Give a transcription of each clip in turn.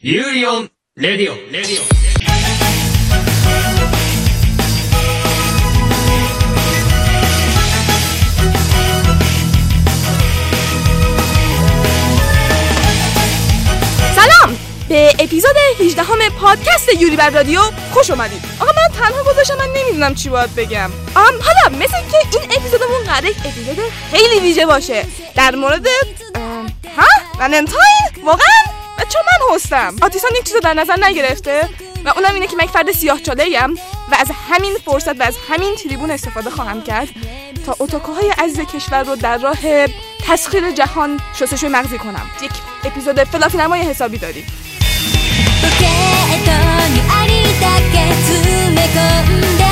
ユーリオン、レディオン、レディオン。 سلام به اپیزود 18 همه پادکست یوری بر رادیو خوش اومدید آقا من تنها گذاشتم من نمیدونم چی باید بگم ام حالا مثل که این اپیزودمون قراره یک اپیزود خیلی ویژه باشه در مورد ام، ها ولنتاین واقعا و چون من هستم آتیسان این چیزو در نظر نگرفته و اونم اینه که من یک فرد سیاه چاله و از همین فرصت و از همین تریبون استفاده خواهم کرد تا اتاکوهای عزیز کشور رو در راه تسخیر جهان شستشوی مغزی کنم یک اپیزود فلافی حسابی داریم ポケットにありだけ詰め込んで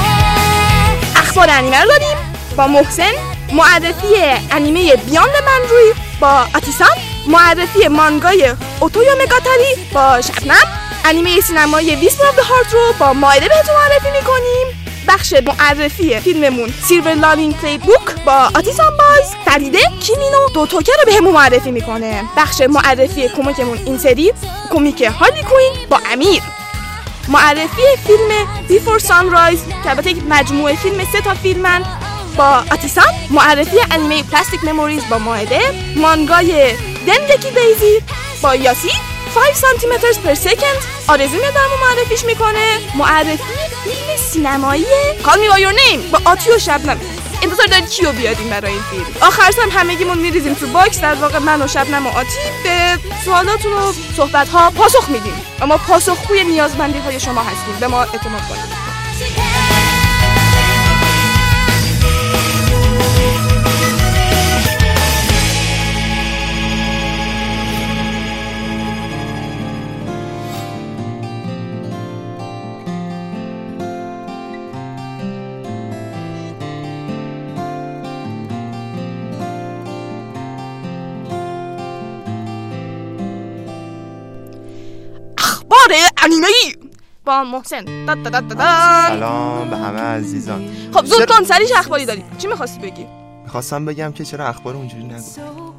اخبار انیمه رو داریم با محسن معرفی انیمه بیاند من روی با آتیسان معرفی مانگای اوتویو مگاتاری با شبنم. انیمه سینمایی ویسپر آف هارت رو با مایده بهتون معرفی می‌کنیم. بخش معرفی فیلممون سیلور لالین پلی بوک با آتیسان باز فریده کیمینو دو توکه رو بهمون معرفی می‌کنه. بخش معرفی کمکمون این سری کمیک هارلی کوین با امیر. معرفی فیلم Before Sunrise که البته یک مجموعه فیلم سه تا فیلمن. با آتیسان معرفی انیمه Plastic Memories با ماهده مانگای Dengeki Daisy با یاسی 5 Centimeters Per Second. آرزو میاد برامون معرفیش می‌کنه. معرفی فیلم سینمایی. Call Me By Your Name. با آتی و شبنم انتظار دارید کیو بیاریم برای این فیلم؟ آخر هم همگیمون میریزیم تو box. در واقع من و شبنم و آتی به سوالاتون و صحبت ها پاسخ میدیم. و ما پاسخگوی نیازمندی های شما هستیم. به ما اعتماد کنید. با محسن. سلام به همه عزیزان. خب زود کن سریش اخباری داری. چی می‌خواستی بگی؟ خواستم بگم که چرا اخبار اونجوری نگو.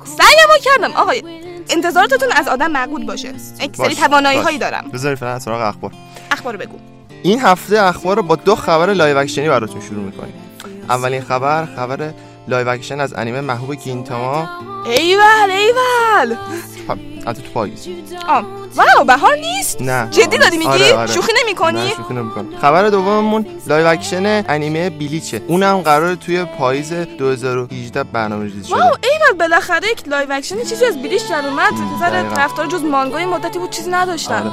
سعیمو کردم. آقای انتظاراتتون از آدم معقول باشه. یک سری توانایی. هایی دارم. بذاری فعلا سراغ اخبار. اخبار بگو. این هفته اخبار رو با دو خبر live action ی براتون شروع می‌کنیم. اولین خبر خبر live action از انیمه محبوب گینتاما. ایول ایول! البته تو پاییز آه. wow بهار نیست؟ نه. جدی داری میگی؟ آره، آره. شوخی نمی کنی؟ نه شوخی نمی‌کنم. خبر دوممون live action انیمه Bleach ه. اونم قرار توی پاییز 2018 برنامه‌ریزی شده. واو ایول بالاخره یک live action چیزی از Bleach در اومد. دقیقاً. طرفدار جز مانگای مدتی بود چیزی نداشتن. آره.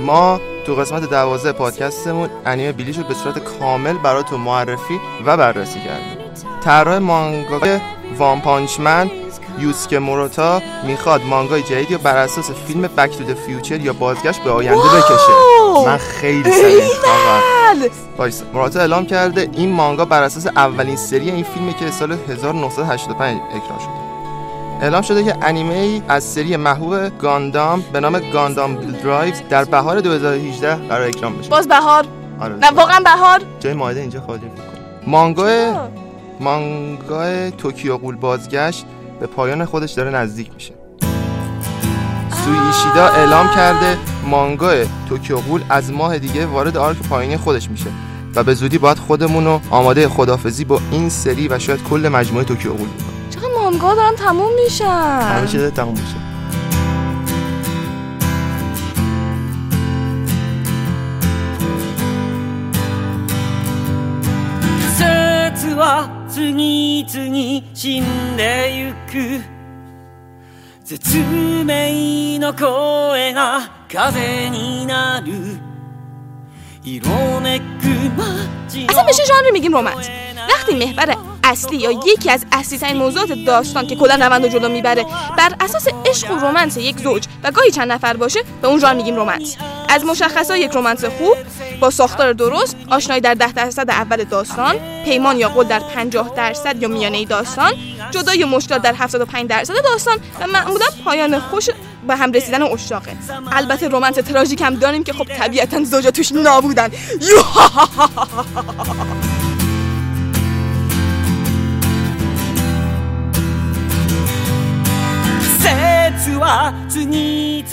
ما تو قسمت دوازده پادکستمون انیمه Bleach رو به صورت کامل براتون معرفی و بررسی کردیم. طراح مانگای One Punch Man یوسکه موروتا می‌خواد مانگای جدیدی رو بر اساس فیلم Back to Future یا بازگشت به آینده بکشه. من خیلی سریع وایسا. موراتا اعلام کرده این مانگا بر اساس اولین سری این فیلمی که سال 1985 اکران شده. اعلام شده که انیمه ای از سری محبوب گاندام به نام گاندام Divers در بهار 2018 قرار اکران بشه. باز بهار. آره نه واقعا بهار. جای مایده اینجا خالی می‌کنه. مانگای مانگای توکیو گول بازگشت به پایان خودش داره نزدیک میشه. سویی ایشیدا اعلام کرده مانگا توکیو گول از ماه دیگه وارد arc پایانی خودش میشه و به زودی باید خودمون رو آماده خدافظی با این سری و شاید کل مجموعه توکیو گول بکنیم چقدر مانگا دارن تموم میشن. همه چیز تموم میشه. 와 次々死んでゆく絶命の声が風になる色めく街 اصلا の به چه ژانری میگیم رمانس وقتی محور اصلی یا یکی از اصلی ترین موضوعات داستان که کلا روند رو جلو می‌بره. بر اساس عشق و رمانس یک زوج و گاهی چند نفر باشه به اون ژانر میگیم رمانس از مشخصات یک رمانس خوب با ساختار درست آشنایی در ده درصد اول داستان پیمان یا قول در 50 درصد یا میانه داستان جدایی مشکلات در 75 درصد داستان و معمولا پایان خوش به هم رسیدن اشاقه البته رمانس تراژیک هم داریم که خب طبیعتا زوجا توش نابودن از اولین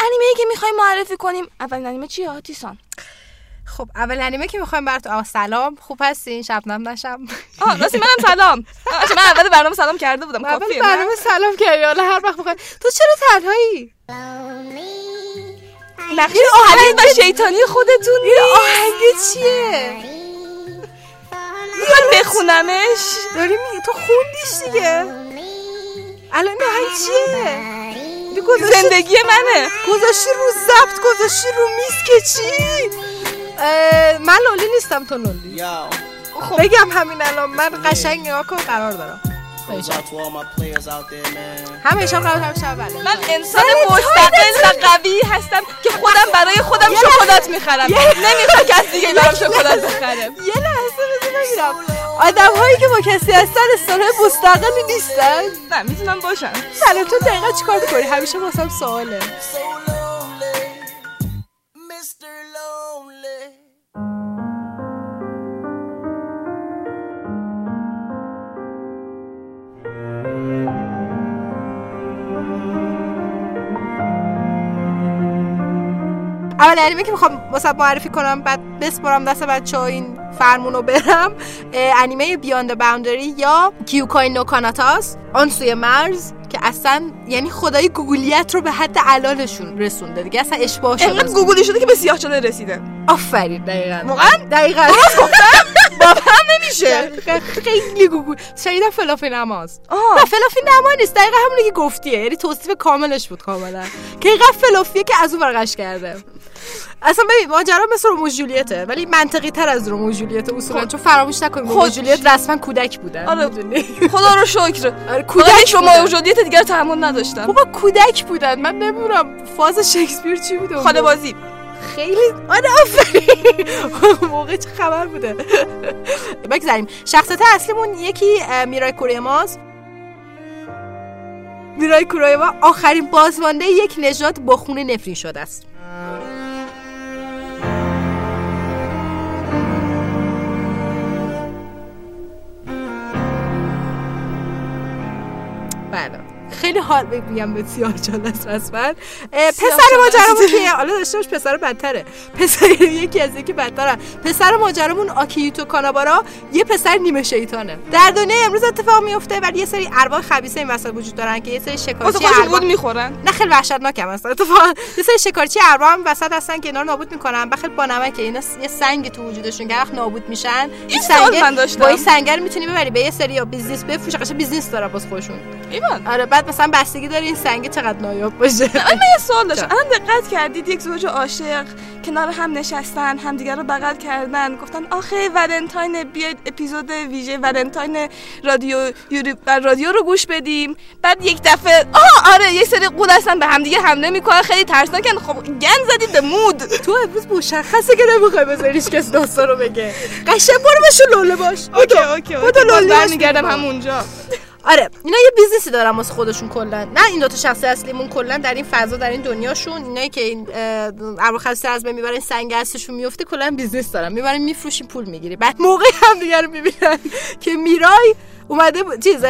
انیمه که می‌خوایم معرفی کنیم اولین انیمه چیه هاتیسان خب اول انیمه که می‌خوایم برات آه سلام. خوب هستی شب نام نشم. آه راستی منم سلام. من اول برنامه سلام کرده بودم. اول برنامه سلام کردی. حالا هر وقت می‌خوای. تو چرا تنهایی؟ نقشه آهنگ و شیطانی خودتون. این آهنگ چیه؟ من بخونمش. داری می... تو خوندیش دیگه. الان این آهنگ چیه؟ زندگی منه. گذاشتی رو ضبط گذاشتی رو میز که چی؟ من لولی نیستم تو لولی. خب بگم همین الان من قشنگ نگاه کن قرار دارم. همه شب قرار هم شب بله من انسان مستقل و قوی هستم که خودم برای خودم شکلات می‌خرم. نمی‌خوام کسی دیگه برام شکلات بخره یه لحظه بذار بگیرم. آدم هایی که با کسی هستن استاره مستقلی نیستن. نه می‌تونم باشم سلام تو دقیقا چیکار می‌کنی؟ همیشه واسم سواله. اول انیمه که می‌خوام واسه معرفی کنم بعد بسپرم دست بچه این فرمون رو برم انیمه Beyond Boundary یا کیوکای نو کاناتاست آن سوی مرز که اصلا یعنی خدای گوگولیت رو به حد اعلاشون رسونده. دیگه اصلا اشباع شده. انقدر گوگولی شده که به سیاه چاله رسیده. آفرین دقیقا. واقعا؟ دقیقا. باورم نمیشه. دقیقاً. خیلی گوگول. شنیدم fluffy نماست. آه. نه fluffy نما نیست. دقیقا همونی که گفتیه. یعنی توصیف کاملش بود کاملا. که اینقدر fluffy ه که از اون برقش کرده. اصلا ببین ماجرا مثل رومو جولیته ولی منطقی تر از رومو و جولیت اصولا. چون فراموش نکنیم رومو خب. جولیت رسما کودک بودن آره. خدا رو شکر. آره کودک کودک. شما بودن. وجودیت دیگر تحمل نداشتم بابا کودک بودن. من نمی‌دونم فاز شکسپیر چی بوده خاله. بازی. خیلی آره آفرین. موقع چه خبر بوده؟ بگذاریم. شخصیت اصلیمون یکی میرای کوریماست میرای کوریما آخرین بازمانده یک نژاد با خون نفرین شده است. بله خیلی حال چال است رسما اه، پسر ماجرامون که حالا داشته باش پسر بدتره. پسر یکی از یکی بدتره. پسر ماجرامون آکیوتو کانابارا یه پسر نیمه شیطانه. در دنیای امروز اتفاق میفته ولی یه سری ارواح خبیثه این وسط وجود دارن که یه سری شکارچی ارواح می‌خورن. نه خیلی وحشتناک هم هستن اتفاقا یه سری شکارچی ارواح هم وسط هستن که اینا رو نابود می‌کنن. بخیل با نمکه اینا یه سنگ تو وجودشون که نابود میشن این داشتم. با این سنگ رو می‌تونی ببری به یه سریا business بفروش قشنگ business داره باز خودشون. ایمان آره بعد مثلا بستگی داره این سنگ چقدر نایاب باشه. من یه سوال داشتم. الان دقت کردید یک زوج عاشق کنار هم نشستن همدیگر رو بغل کردن گفتن آخه ولنتاین بیاید اپیزود ویژه ولنتاین رادیو بر رادیو رو گوش بدیم. بعد یک دفعه آه آره یه سری غول هستن به همدیگه حمله می‌کنن خیلی ترسناکن. خب گند زدید به mood. تو امروز مشخصه که نمی‌خوای بذاری هیچ کس داستان رو بگه. قشنگ برو باشو لوله باش. OK OK OK. می‌کنم. همونجا. آره اینا یه business ی دارن واسه خودشون کلا. نه این دوتا شخصی اصلیمون کلا در این فضا در این دنیاشون. اینایی که این ابر خاصی از بین می‌برن سنگ هستشون میفته کلا business دارن. می‌برن میفروشین پول می‌گیری. بعد موقعی هم دیگه رو می‌بینن که میرای اومده ب- چیز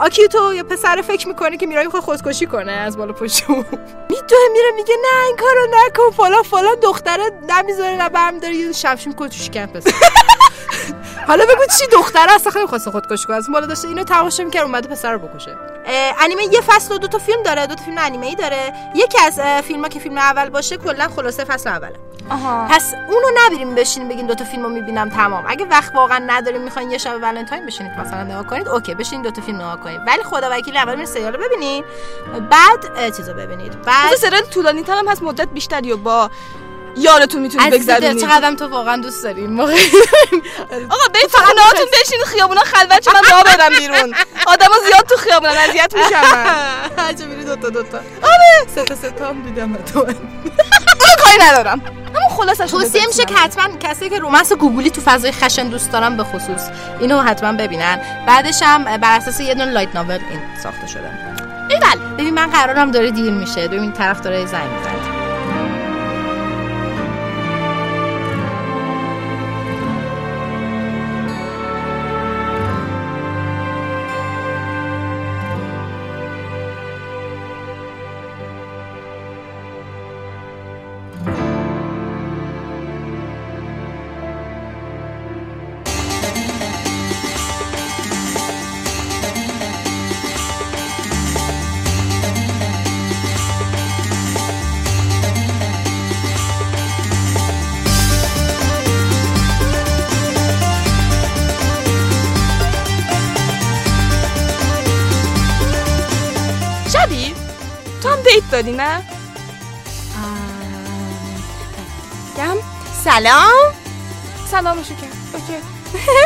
آکیتو یه پسر فکر می‌کنه که میرای می‌خواد خودکشی کنه از بالا پشت میدوه میره میگه نه این کارو نکن. فلان فلان دختره نمی‌ذاره نه برمیداره یه شمشیر می‌کنه تو شکم پسر. حالا بگو چی دختره اصلا خیلی خواسته خودکشی کنه. از بالا داشته اینو تماشا می‌کرد اومده پسر رو بکشه. انیمه یه فصل و دو تا فیلم داره دو تا فیلم انیمه ای داره. یکی از فیلم ها که فیلم اول باشه کلا خلاصه فصل اوله. آها. پس اونو نبریم بشینیم بگین دو تا فیلمو می‌بینم تمام. اگه وقت واقعا نداریم می‌خواین یه شب ولنتاین بشینید مثلا نگاه کنید اوکی بشین دو تا فیلم نگاه کنید. ولی خدا وکیلی اول برید سریال رو ببینید بعد اه، چیزو ببینید. بعد سریال طولانی تر هم هست مدت بیشتری و با یارتون می‌تونید بگذرونید. چقدر تو واقعا دوست داری این موقع آقا برید تو خونه هاتون بشین خیابونا خلوت چه من راه برم بیرون. آدما زیاد تو خیابونن اذیت میشم من هرچه میری دوتا دوتا آره. سه تا سه تا هم دیدم تو. اون کاری ندارم. اما خلاصش توصیه میشه که حتما کسی که رومنس گوگلی تو فضای خشن دوست دارن به خصوص اینو حتما ببینن. بعدش هم بر اساس یه دونه لایت ناول این ساخته شده. ایول ببین من قرارم داره دیر میشه. ببین طرف داره زنگ می‌زنه. نه گم سلام. سلامشو کرد اوکی.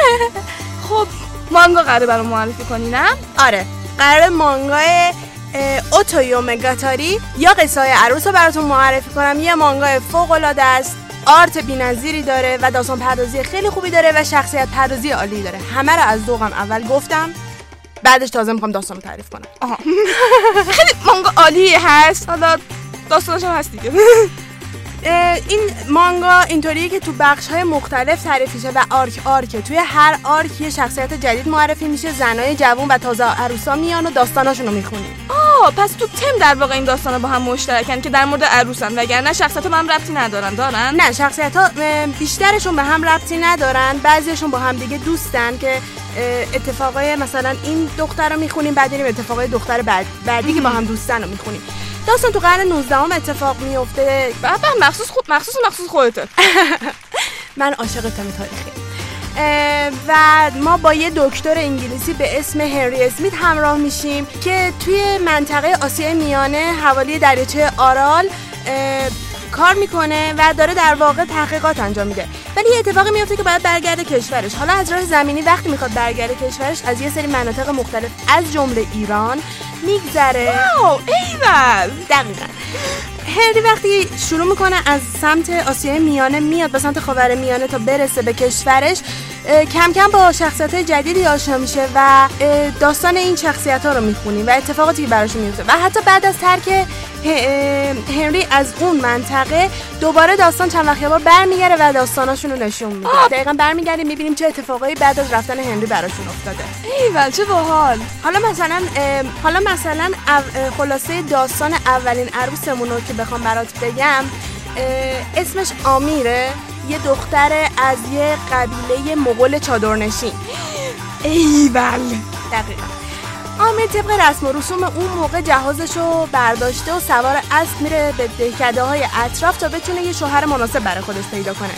خب مانگا قراره برام معرفی کنی نه؟ آره. قرار مانگای اه، اوتویومگاتاری یا قصه های عروس رو براتون معرفی کنم. یه مانگای فوق العاده است. آرت بی‌نظیری داره و داستان پردازی خیلی خوبی داره و شخصیت پردازی عالی داره. همه رو از ذوقم اول گفتم. بعدش تازه می‌خوام داستان رو تعریف کنم. آها. خیلی مانگا عالی هست. حالا داستانش هم هست دیگه. این مانگا اینطوریه که تو بخش های مختلف تعریف میشه و آرک آرکه. توی هر آرک یه شخصیت جدید معرفی میشه زنای جوون و تازه عروسا میان و داستاناشون رو می‌خونیم آه پس تو تم در واقع این داستانا با هم مشترکن که در مورد عروسن. وگرنه شخصیت با هم ربطی ندارن دارن نه شخصیت ها بیشترشون به هم ربطی ندارن. بعضیشون با هم دیگه دوستن که اتفاقای مثلا این دختر رو می‌خونیم بعد اتفاقای دختر بعد بعدی که با هم دوستن رو می‌خونیم. داستان تو قرن 19 هم اتفاق میفته به به مخصوص خود مخصوص مخصوص خودته. من عاشق تم تاریخی و ما با یه دکتر انگلیسی به اسم هنری اسمیت همراه میشیم که توی منطقه آسیای میانه حوالی دریاچه آرال کار می‌کنه و داره در واقع تحقیقات انجام میده. ولی یه اتفاقی میفته که باید برگرده کشورش. حالا از راه زمینی وقتی می‌خواد برگرده کشورش از یه سری مناطق مختلف از جمله ایران میگذره. اوه ایول! دقیقا. هنری وقتی شروع می‌کنه از سمت آسیای میانه میاد به سمت خاور میانه تا برسه به کشورش کم کم با شخصیت جدیدی آشنا میشه و داستان این شخصیت ها رو می‌خونیم و اتفاقاتی که براشون میفته و حتی بعد از ترک هنری از اون منطقه دوباره داستان چند وقت یه بار برمیگره و داستاناشون رو نشون میده. دقیقا برمیگردیم می‌بینیم چه اتفاقایی بعد از رفتن هنری براشون افتاده. ایول چه باحال! حالا مثلا حالا مثلا خلاصه داستان اولین عروسمون رو که بخوام برات بگم اسمش آمیره. یه دختر از یه قبیله مغول چادرنشین. ایول. دقیقا. آمیر طبق رسم و رسوم اون موقع جهازش رو برداشته و سوار اسب میره به دهکده های اطراف تا بتونه یه شوهر مناسب برای خودش پیدا کنه.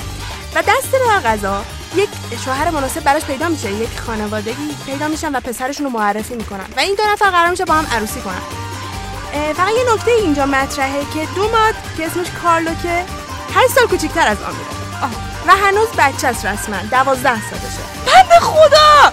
و دست بر قضا یک شوهر مناسب براش پیدا میشه. یک خانوادگی پیدا میشن و پسرشون رو معرفی می‌کنن. و این دو نفر قرار میشه با هم عروسی کنن. فقط یه نکته اینجا مطرحه که دوماد که اسمش کارلوکه هر سال کوچیکتر از آمیره آه، و هنوز بچه است رسما دوازده سالشه. بنده خدا!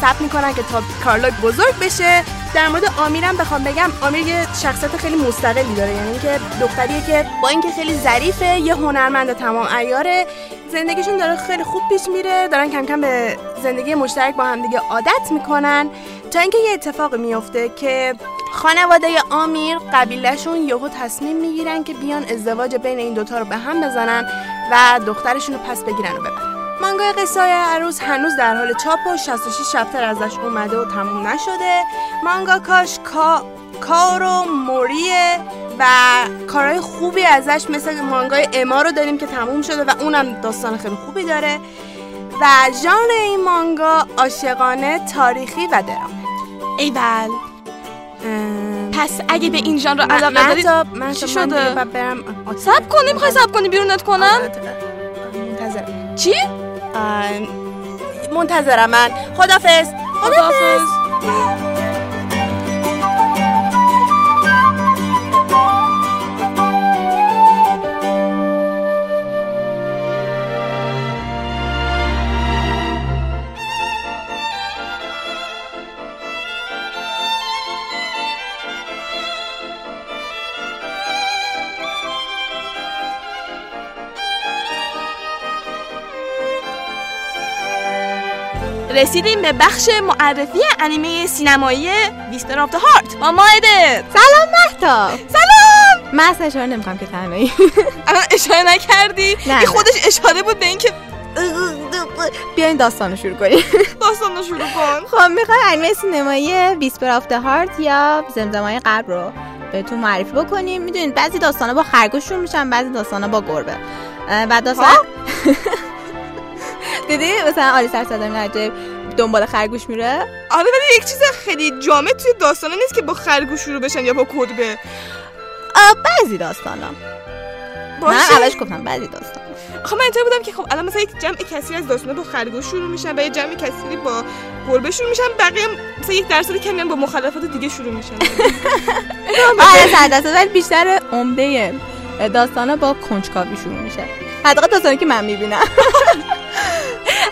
ثبت می‌کنن که تا کارلوک بزرگ بشه. در مورد آمیرم بخوام بگم آمیر یه شخصیت خیلی مستقلی داره یعنی اینکه دختریه که با اینکه خیلی ظریفه یه هنرمند تمام عیاره زندگیشون داره خیلی خوب پیش میره دارن کم کم به زندگی مشترک با هم دیگه عادت می‌کنن. تا اینکه یه اتفاق میفته که خانواده آمیر قبیلهشون یهو تصمیم می‌گیرن که بیان ازدواج بین این دوتا رو به هم بزنن. و دخترشون رو پس بگیرن و ببرن. مانگای قصه های عروس هنوز در حال چاپ و 66 شبتر ازش اومده و تموم نشده. مانگا کاش کا... کارو موریه و کارهای خوبی ازش مثل مانگای اما رو داریم که تموم شده و اونم داستان خیلی خوبی داره. و ژانر این مانگا عاشقانه تاریخی و درامه. ایول. پس اگه به این ژانر علاقه داری مهتاب، من چی شده؟ سب کنی می‌خوای سب کنی؟ بیرونت کنم؟ منتظر. چی؟ منتظرم من. خدافز خدافز رسیدیم به بخش معرفی انیمه سینمایی Whisper of Heart با مایده سلام مهتاب سلام. من اصلا اشاره نمی‌کنم که تنهایی. الان اشاره نکردی؟ نه، این. خودش اشاره بود به اینکه بیاین داستان رو شروع کنیم. داستان رو شروع کن. خب می‌خوام انیمه سینمایی Whisper of Heart یا زمزمه‌های قلب رو بهتون معرفی بکنیم؟ می‌دونید بعضی داستانا با خرگوش شروع میشن بعضی داستانا با گربه. و داستان دیدی؟ مثلا آلی سر صدا میاد دنبال خرگوش میره؟ آره ولی یک چیز خیلی جامع توی داستانه نیست که با خرگوش شروع بشن یا با کدبه بعضی داستانا. من باشه. اولش گفتم بعضی داستان خب من اینطوری بودم که خب الان مثلا یک جمع کثیری از داستانا با خرگوش شروع میشن و یه جمع کثیری با گربه شروع میشن بقیه مثلا یک درصد کمی با مخالفات دیگه شروع میشن. آره صد درصد ولی بیشتر عمده داستانا با کنجکاوی شروع میشه. حداقل داستانی که من می‌بینم.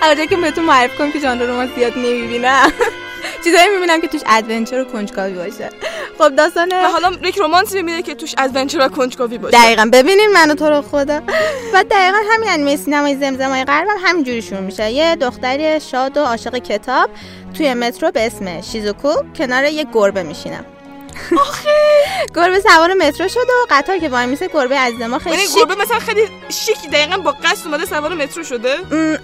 البته که بهتون معرفی کنم که ژانر romance زیاد نمی‌بینم چیزایی می‌بینم که توش adventure و کنجکاوی باشه. خب داستان و حالا یک romance ی می‌بینه که توش adventure و کنجکاوی باشه. دقیقا. ببینین منو تو رو خدا. و دقیقا همین انیمه سینمای زمزمه‌های قلب هم همینجوری شروع میشه. یه دختری شاد و عاشق کتاب توی مترو به اسم شیزوکو کنار یه گربه میشینه گربه سوار مترو شده و قطار که وای میسه گربه عزیز ما خیلی یعنی شیک گربه مثلا خیلی شیک دقیقا با قصد اومده سوار مترو شده.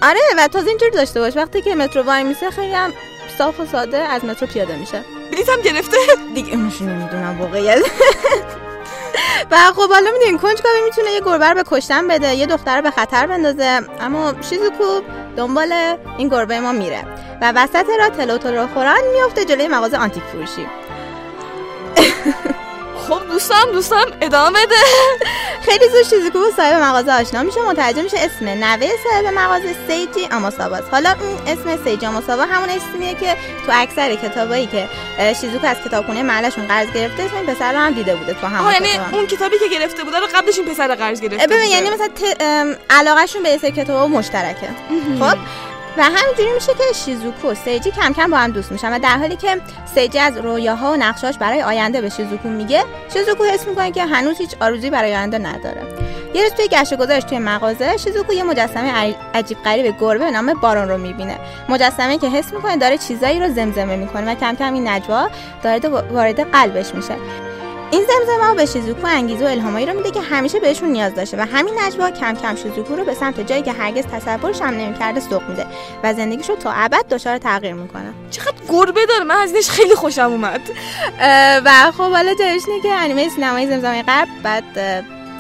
آره و تازه اینجوری داشته باش. وقتی که مترو وای میسه خیلی هم صاف و ساده از مترو پیاده میشه. بلیط هم گرفته. دیگه اونش نمی‌دونم واقعیت. و خب حالا می‌دونین کنجکاوی می‌تونه یه گربه رو به کشتن بده یه دختر رو به خطر بندازه. اما شیزوکو دنبال این گربه ما میره. و وسط را تلو تلو خوران میفته جلوی مغازه آنتیک فروشی. خب دوستم دوستم ادامه بده خیلی زود شیزوکو صاحب مغازه آشنا میشه متوجه میشه اسم نوه صاحب مغازه سیجی آماساواست حالا این اسم سیجی آماساوا همون اسمیه که تو اکثر کتابایی که شیزوکو از کتابخونه محلشون قرض گرفته اسم این پسر رو هم دیده بوده تو همون یعنی کتاب. اون کتابی که گرفته بوده رو قبلش این پسر قرض گرفته ببین. یعنی مثلا ت... علاقهشون به سری کتابا مشترکه. خب؟ و همینجوری میشه که شیزوکو سیجی کم کم با هم دوست میشن و در حالی که سیجی از رویاها و نقشاش برای آینده به شیزوکو میگه شیزوکو حس می‌کنه که هنوز هیچ آرزویی برای آینده نداره. یه روز توی گشت گذارش توی مغازه شیزوکو یه مجسمه عجیب غریب گربه به نام بارون رو می‌بینه. مجسمه که حس می‌کنه داره چیزایی رو زمزمه می‌کنه و کم کم این نجوا داره وارد قلبش میشه. این زمزمه به شیزوکو انگیزه و الهامایی رو میده که همیشه بهشون نیاز داشته و همین نجوا کم کم شیزوکو رو به سمت جایی که هرگز تصورش هم نمی‌کرده سوق میده و زندگیش رو تا ابد دچار تغییر می‌کنه. چقدر گربه داره. من از اینش خیلی خوشم اومد. و خب حالا جایش که انیمه سینمای زمزمه غرب بعد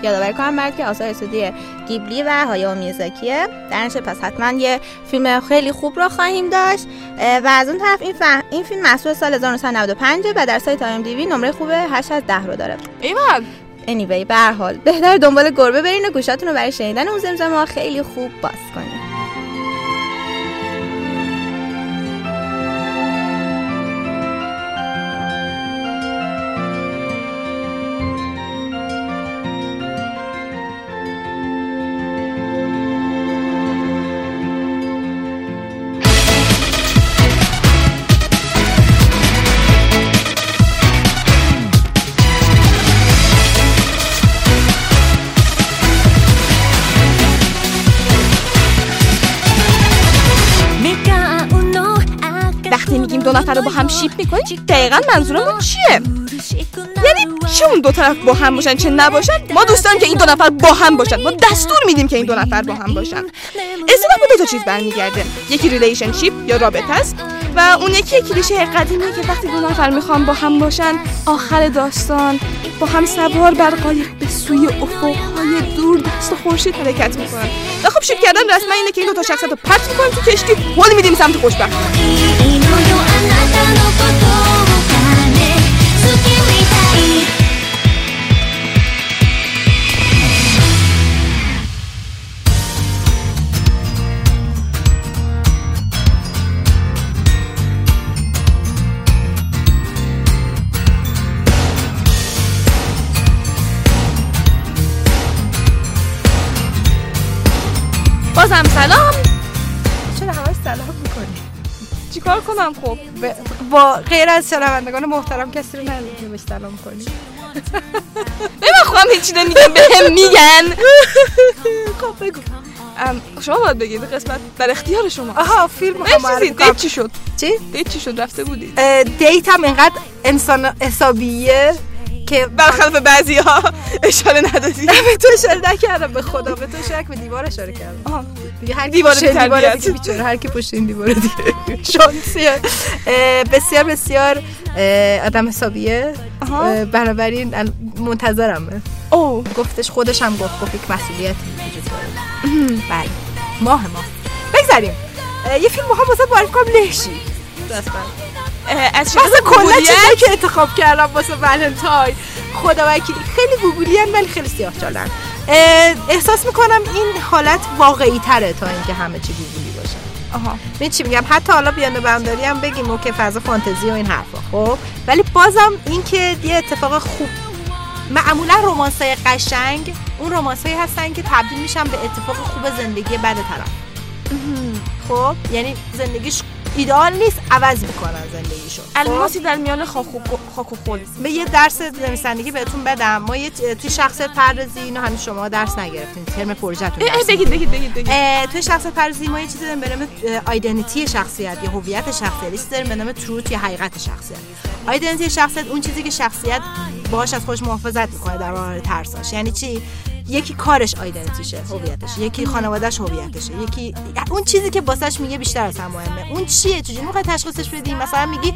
یادآوری کنم برات که آثار استودیو گیبلی و هایاو میازاکیه در نتیجه پس حتما یه فیلم خیلی خوب رو خواهیم داشت. و از اون طرف این, ف... این فیلم محصول سال 1995 و در سایت آیم دی نمره خوب 8 از 10 رو داره. ایول anyway به هر حال بهتر دنبال گربه برین و گوشاتون رو برای شنیدن اون زمزمه خیلی خوب باز کنین. با می‌کنیم دقیقا منظورمون چیه؟ یعنی چه اون دو طرف با هم باشن چه نباشن ما دوست داریم که این دو نفر با هم باشن ما دستور میدیم که این دو نفر با هم باشن. اصطلاح به دو تا چیز برمیگرده. یکی relationship یا رابطه است و اون یکی کلیشه قدیمیه که وقتی دو نفر می‌خوان با هم باشن آخر داستان با هم سوار بر قایق به سوی افقهای دور دست و خورشید حرکت می‌کنن. و خب ship کردن رسما اینه که این دو تا شخصیت رو پرت می‌کنیم تو کشتی. هل میدیم سمت خوشبختی. のこと کنم خب با غیر از شنوندگان محترم کسی رو بهش سلام کنی. ببین خودم هیچی نمیگم بهم میگن. خب بگو. شما باید بگید قسمت در اختیار شما. آها فیلم دیت چی شد؟ چی؟ دیت چی شد؟ رفته بودید. دیت هم اینقدر انسان حسابیه که برخلاف بعضی ها اشاره ندادی. به تو اشاره نکردم به خدا به تو شک به دیوار اشاره کردم. آها. دیگه هر کی دیوار پشت این دیوار بی‌تربیت. دیگه بیچاره هر کی پشت این دیوار دیگه شانسیه بسیار بسیار آدم حسابیه بنابراین منتظرمه او گفتش خودش هم گفت گفت یک مسئولیتی وجود داره بله ماه ماه بگذاریم یه فیلم مهم واسه معرفی کنم لهشی از شدت کلا چیزایی که انتخاب کردم واسه ولنتاین خدا وکیلی خیلی گوگلی ولی خیلی سیاه چالن احساس می‌کنم این حالت واقعی تره تا اینکه همه چی گوگلی باشه. آها. می چی میگم؟ حتی حالا بیانه بنداری هم بگیم اوکی فضا فانتزی و این حرفا. خب؟ ولی بازم این که یه اتفاق خوب معمولا رومانس های قشنگ اون رومانس هایی هستن که تبدیل میشن به اتفاق خوب زندگی بد طرف. خب؟ یعنی زندگیش ایدئال نیست عوض می‌کنن زندگیشو. خب؟ الماسی در میان خاک و, خل به یه درس نویسندگی بهتون بدم. ما یه توی شخصیت پردازی اینو هنوز شما درس نگرفتین. ترم پروژهتون بگید بگید بگید. بگید توی شخصیت پردازی ما یه چیزی داریم به نام آیدنتیتی شخصیت یا هویت شخصیت. چیزی داریم به نام تروت یا حقیقت شخصیت. آیدنتیتی شخصیت اون چیزی که شخصیت باهاش از خودش محافظت می‌کنه در برابر ترساش یعنی چی؟ یکی کارش آیدنتیشه هویتشه. یکی خانوادهش هویتشه. یکی اون چیزی که واسش میگه بیشتر از هم مهمه. اون چیه؟ چجوری؟ می‌خوای تشخیصش بدی؟ مثلا میگی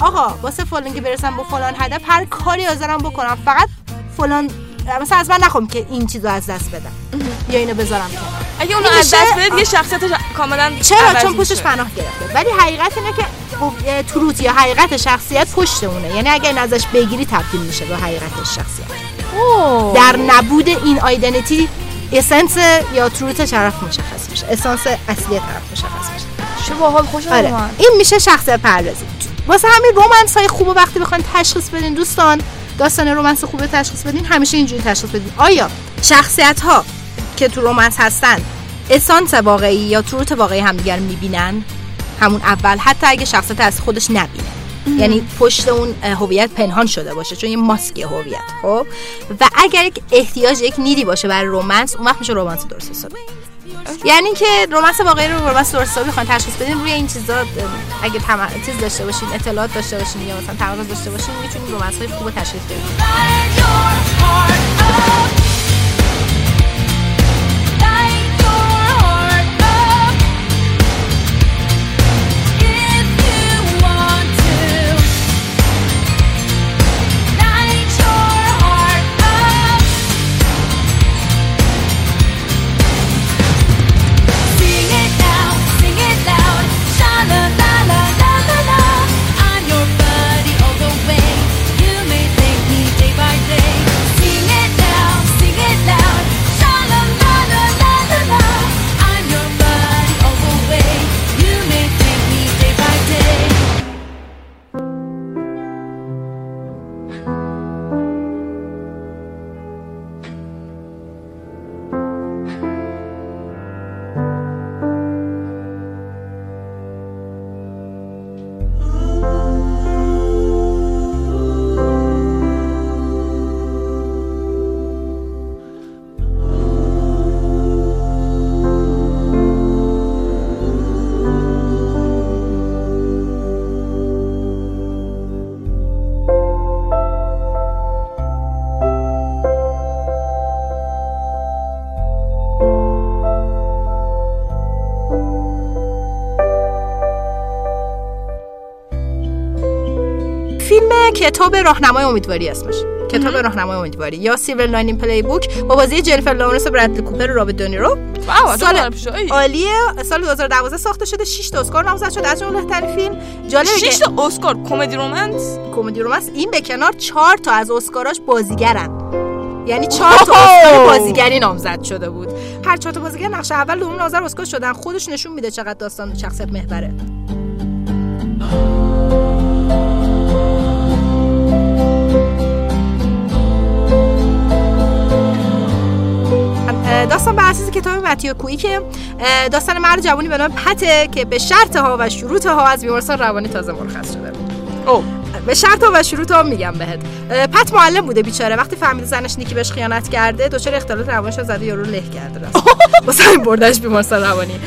آقا واسه فلان که برسم با فلان هدف هر کاری حاضرم بکنم. فقط فلان مثلا از من نخوام که این چیزو از دست بدم. یا اینو بذارم اگه اونو از دست بدید یه شخصیتش کاملا چرا؟ چون. پشتش پناه گرفته. ولی حقیقت اینه که خب، تروت یا حقیقت شخصیت پشت اونه. یعنی اگه این ازش بگیری تبدیل میشه به حقیقت شخصیت. اوه. در نبود این آیدنتیتی اسنس یا تروت طرف مشخص میشه. اسانس اصلی طرف مشخص میشه. چه باحال خوشم آره. این میشه شخصیت پردازی. واسه همین رومنس های خوب وقتی بخواین تشخیص بدین دوستان داستان رومنس خوب رو تشخیص بدین همیشه اینجوری تشخیص بدین. آیا شخصیت ها که تو رومنس هستن اسانس واقعی یا تروت واقعی همدیگر می‌بینن؟ همون اول. حتی اگه شخصیت از خودش نبینه. یعنی پشت اون هویت پنهان شده باشه چون یه ماسک هویت خب؟ و اگر یک احتیاج یک نیدی باشه برای رومنس اون وقت میشه رومنس درست حسابی. یعنی که رومنس واقعی رو رومنس درست حسابی بخواید تشخیص بدین روی این چیزا اگه تم... چیز داشته باشین اطلاعات داشته باشین یا مثلا تمرکز داشته باشین می‌تونین رومنس های خوب تشخیص بدین کتاب راهنمای امیدواری اسمش. کتاب راهنمای امیدواری. یا Silver Linings Playbook با بازی جنیفر لورنس و برادلی کوپر و رابرت دنیرو. سال. عالیه. سال 2012 ساخته شده 6 تا اسکار نامزد شده از جمله بهترین فیلم. جالبه که شش تا اسکار. کمدی romance؟ کمدی romance. این به کنار 4 تا از اسکاراش بازیگرن. یعنی چهار تا اسکار بازیگری نامزد شده بود. هر چهار تا بازیگر نقش اول دوم نامزد اسکار شدن. خودش نشون میده چقدر داستان شخصیت محوره. داستان بر اساس کتاب متیو کویی که داستان مرد جوانی به نام پته که به شرط ها و شروط ها از بیمارستان روانی تازه مرخص شده. او. به شرط ها و شروط ها میگم بهت. پت معلم بوده بیچاره. وقتی فهمیده زنش نیکی بهش خیانت کرده دچار اختلال روانش زده یارو له کرده راست. واسه این بردش بیمارستان روانی.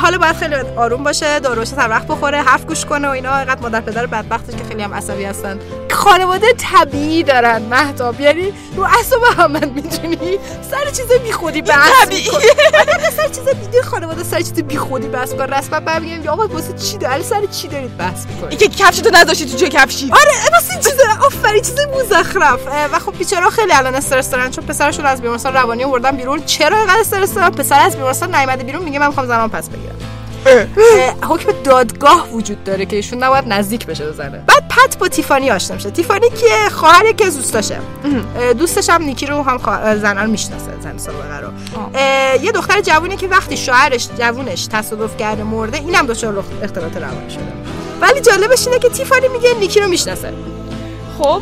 حالا باید خیلی آروم باشه داروش هر وقت بخوره حرف گوش کنه و اینا. اینقدر مادر پدر بدبختش که خیلی هم عصبی هستن. خانواده طبیعی دارن مهتاب. یعنی رو اعصاب هم می‌تونی سر چیز بیخودی بحث. آره سر چیز بیدی خانواده سر چیز بیخودی بحث کن رسما برمیگم آقا واسه چی داری؟ سر چی دارید بحث می‌کنید؟ این که کفشتو نذاشتی تو جای کفشی آره واسه این چیز آفرین چیز مزخرف. و خب بیچاره خیلی الان استرس دارن. چون پسرشون از بیمارستان روانی آوردن بیرون. چرا اینقدر استرس دارن؟ پسر از بیمارستان نیومده بیرون. میگه من می‌خوام زنام پس بگیرم. حکم دادگاه وجود داره که ایشون نباید نزدیک بشه بزنه بعد پت با تیفانی آشنا میشه. تیفانی که خواهر یکی از دوستاشه. دوستش هم نیکی رو هم خوا- زنه رو می‌شناسه زن سابقه رو. یه دختر جوونی که وقتی شوهرش جوونش تصادف کرده مرده اینم دچار اختلالات روانی شده. ولی جالبش اینه که تیفانی میگه نیکی رو می‌شناسه. خب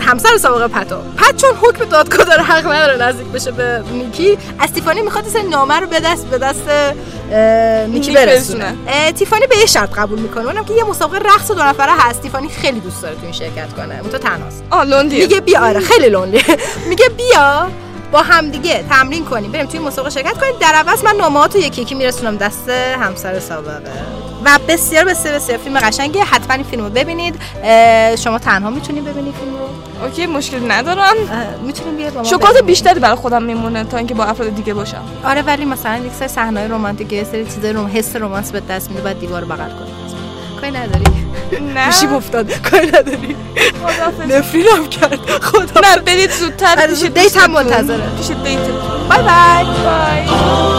همسر سابقه پتو. پت چون حکم دادگاه داره حق نداره نزدیک بشه به نیکی از تیفانی می‌خواد این نامه رو به دست به دست نیکی نیک برسونه. تیفانی به یه شرط قبول می‌کنه اونم که یه مسابقه رقص دو نفره هست. تیفانی خیلی دوست داره تو این شرکت کنه. اون تو تنهاست. آه لوندی میگه بیا آره خیلی لونلی میگه بیا. با همدیگه تمرین کنیم. بریم توی مسابقه شرکت کنیم. در عوض من نامه‌هاتو یکی یکی میرسونم. دست همسر سابقه. و بسیار بسیار بسیار فیلم قشنگه. حتما این فیلم رو ببینید شما تنها می‌تونید ببینید فیلم رو اوکی مشکلی ندارم. می‌تونیم بیاد شکلات. بیشتری برای خودم میمونه تا اینکه با افراد دیگه باشم. آره ولی مثلا یک سری صحنه‌های رمانتیک یه سری چیزای روم حس رومانس به دست میده. بعد دیوار بغل کنی کاری نداری؟ نه. گوشیم افتاد کاری نداری؟ خداحافظ. نفرینم کرد. خدا نه برید زودتر پیش دیت هم. منتظره. پیش دیتتون بای بای. بای.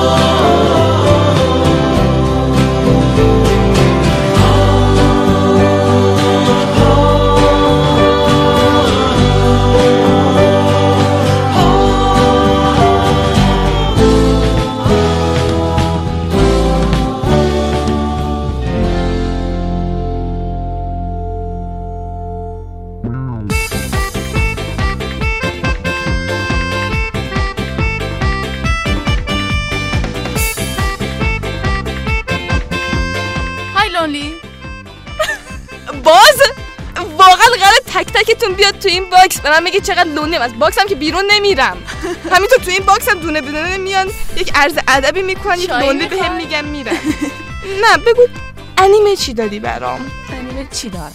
تک تکتون بیاد تو این box. به من بگه چقدر lonely م. از box هم که بیرون نمیرم. همینطور تو این box هم دونه به دونه میان. یک عرض ادبی می‌کنن یک lonely به هم؟ میگن میرم نه بگو انیمه چی دادی برام؟ انیمه چی دارم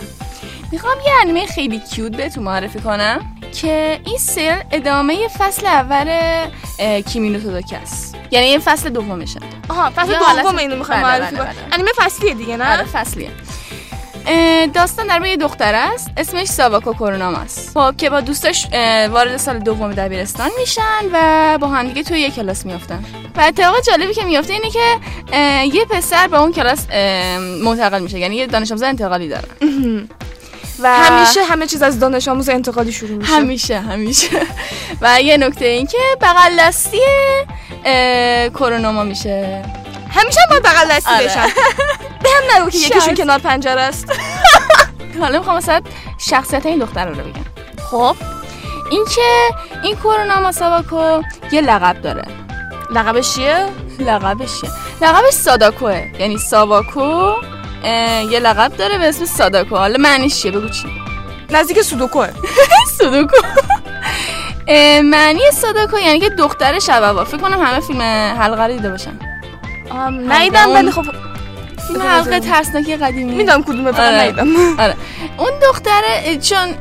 می‌خوام یه انیمه خیلی cute بهتون معرفی کنم که این سریال ادامه فصل اول کیمی نی تودوکه است یعنی این فصل دومشه. آها فصل دوم اینو می‌خوام بله، معرفی بله، کنم. بله. انیمه فصلیه دیگه نه؟ آره فصلیه. داستان در یه دختر است. اسمش ساواکو کورونام است با که با دوستش اه، وارد سال دوم دبیرستان میشن و با هم دیگه توی یه کلاس میافتن. و اتفاق جالبی که میفته اینه که یه پسر به اون کلاس منتقل میشه. یعنی یه دانش آموز انتقالی دارن و همیشه همه چیز از دانش آموز انتقادی شروع میشه. همیشه همیشه. و یه نکته این که بغل دستی اه، کورونوما میشه. همیشه هم باید بغل دستی آره. بشن. به هم نگو که یکیشون. کنار پنجره است. حالا می‌خوام مثلا شخصیت این دختر رو بگم. خب این که این کوروناما ساواکو یه لقب داره. لقبش چیه؟ لقبش چیه؟ لقبش ساداکوه. یعنی ساواکو یه لقب داره به اسم ساداکو. حالا معنیش چیه؟ بگو چی؟ نزدیک سودوکوه. سودوکو. معنی ساداکو یعنی که دختر شبابا. فکر کنم همه فیلم حلقه رو دیده باشن. نیدم ولی خب فیلم حلقه ترسناکی قدیمی. می‌دونم کدومه فقط آره. نیدم آره. اون دختره چون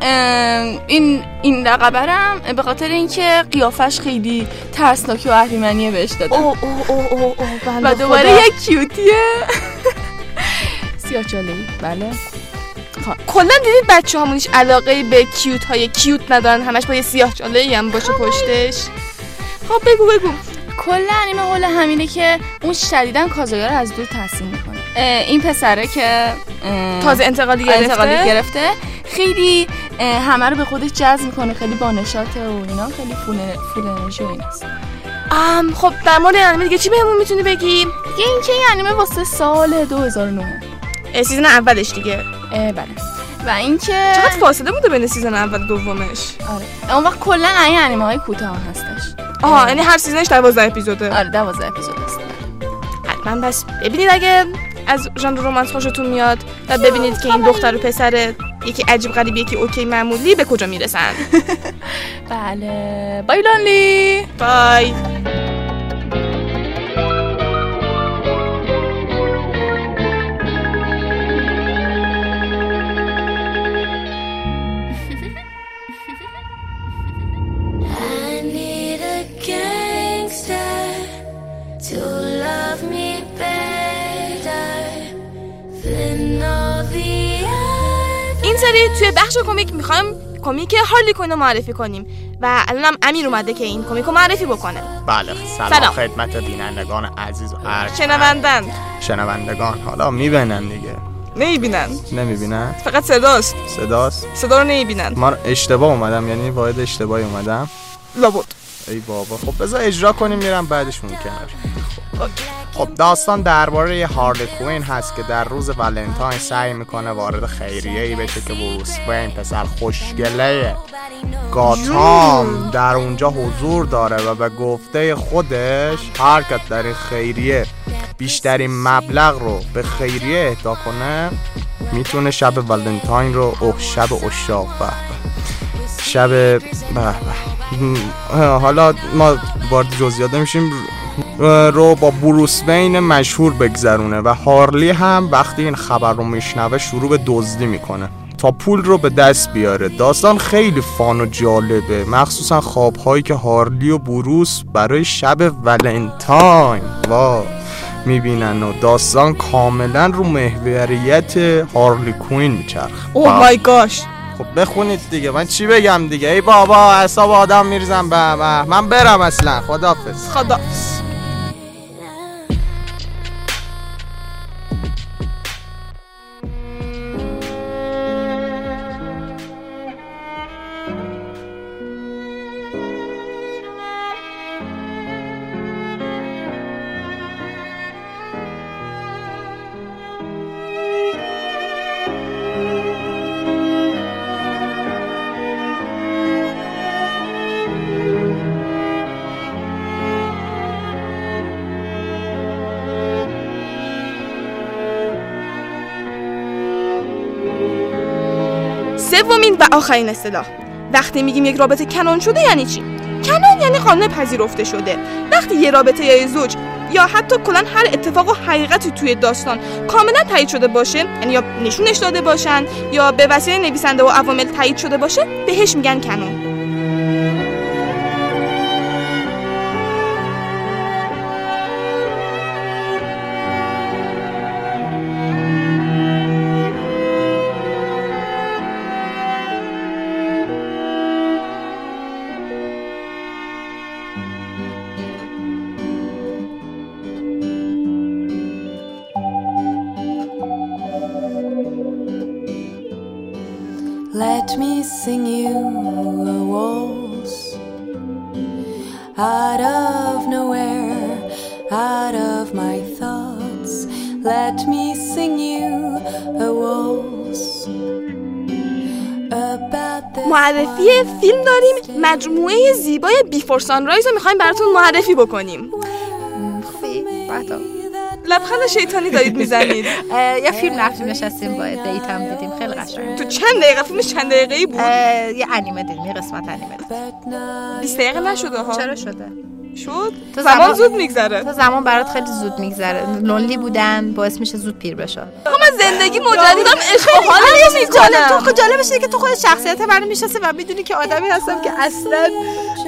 این این لقبرم به خاطر اینکه قیافش خیلی ترسناکی و اهریمنیه بهش دادن. اوه اوه اوه اوه اوه بنده و دوباره. یه کیوتیه. سیاه بله. کلا دیدید بچه همون هیچ علاقه به کیوت های کیوت ندارن همش با یه سیاه چاله هم باشه پشتش. خب بگو بگو. کلا انیمه حول همینه که اون شدیداً کازهایا رو از دور تحسین می‌کنه. این پسره که تازه انتقالی گرفته. انتقالی گرفته. خیلی همه رو به خودش جذب می‌کنه. خیلی بانشاطه و اینا خیلی full full انرژی و ایناست. ام خب در مورد انیمه دیگه چی بهمون می‌تونی بگی؟ یه اینکه این انیمه واسه سال 2009 اه، season اولش دیگه. بله. و اینکه چقدر فاصله بوده بین season اول دومش؟ آره. اون وقت کلا این انیمه های کوتاه هستش. آها یعنی هر season ش 12 اپیزوده. آره 12 اپیزود هست حتما پس ببینید اگه از ژانر romance خوشتون میاد و ببینید که این دختر و پسر یکی عجیب غریب یکی OK معمولی به کجا می‌رسن. بله. bye lonely bye این سری توی بخش کمیک می‌خوایم کمیک هارلی کوین رو معرفی کنیم و الانم امیر اومده که این کمیک رو معرفی بکنه. بله سلام, سلام. خدمت بینندگان عزیز و ارجمند. شنوندن شنوندگان حالا می‌بینن دیگه. نمی‌بینن. نمی‌بینن؟ فقط صداست. صداست؟ صدا رو نمی‌بینن. ما اشتباه اومدم یعنی واحد اشتباهی اومدم. لابد. ای بابا خب بذار اجرا کنیم میرم بعدش اون کنار. خب داستان درباره یه هارلی کوین هست که در روز ولنتاین سعی می‌کنه وارد خیریه ای بشه که بروس وین پسر خوشگله گاتام در اونجا حضور داره و به گفته خودش هر کس در این خیریه بیشترین مبلغ رو به خیریه اهدا کنه می‌تونه شب ولنتاین رو اوه شب اشاق به. شب به حالا ما وارد جزئیات نمیشیم رو با بروس وین مشهور بگذرونه و هارلی هم وقتی این خبر رو میشنوه شروع به دزدی می‌کنه. تا پول رو به دست بیاره. داستان خیلی فان و جالبه. مخصوصا خوابهایی که هارلی و بروس برای شب ولنتاین. وا می‌بینن و داستان کاملا رو محوریت هارلی کوین میچرخ اوه مای گاش. خب بخونید دیگه. من چی بگم دیگه؟ ای بابا اصاب آدم میریزم. به. من برم اصلا. خدافز خدا سومین و آخرین اصطلاح. وقتی میگیم یک رابطه کنون شده یعنی چی؟ کنون یعنی قانون پذیرفته شده. وقتی یه رابطه یا زوج یا حتی کلا هر اتفاق و حقیقتی توی داستان کاملا تایید شده باشه یعنی یا نشونش داده باشن یا به وسیله نویسنده و عوامل تایید شده باشه بهش میگن کنون معرفی فیلم داریم مجموعه زیبای بیفور سانرایز رو می‌خوایم براتون معرفی بکنیم؟ بحتا. لبخند شیطانی دارید می‌زنید. یه فیلم رفتیم نشستیم با دیت هم دیدیم خیلی قشنگ. تو چند دقیقه فیلمش چند دقیقه ای بود یه انیمه دیدیم یه قسمت انیمه. دیدیم 20 دقیقه نشده ها. چرا شده؟ شد؟ تو زمان زمان- زود میگذره. تو زمان برات خیلی زود میگذره. لونلی بودن باعث میشه زود پیر بشه خب من زندگی مجددم عشق و حال جالب تو می‌کنم خود جالبش اینه که تو خود شخصیت منو می‌شناسه و می‌دونی که آدمی هستم که اصلا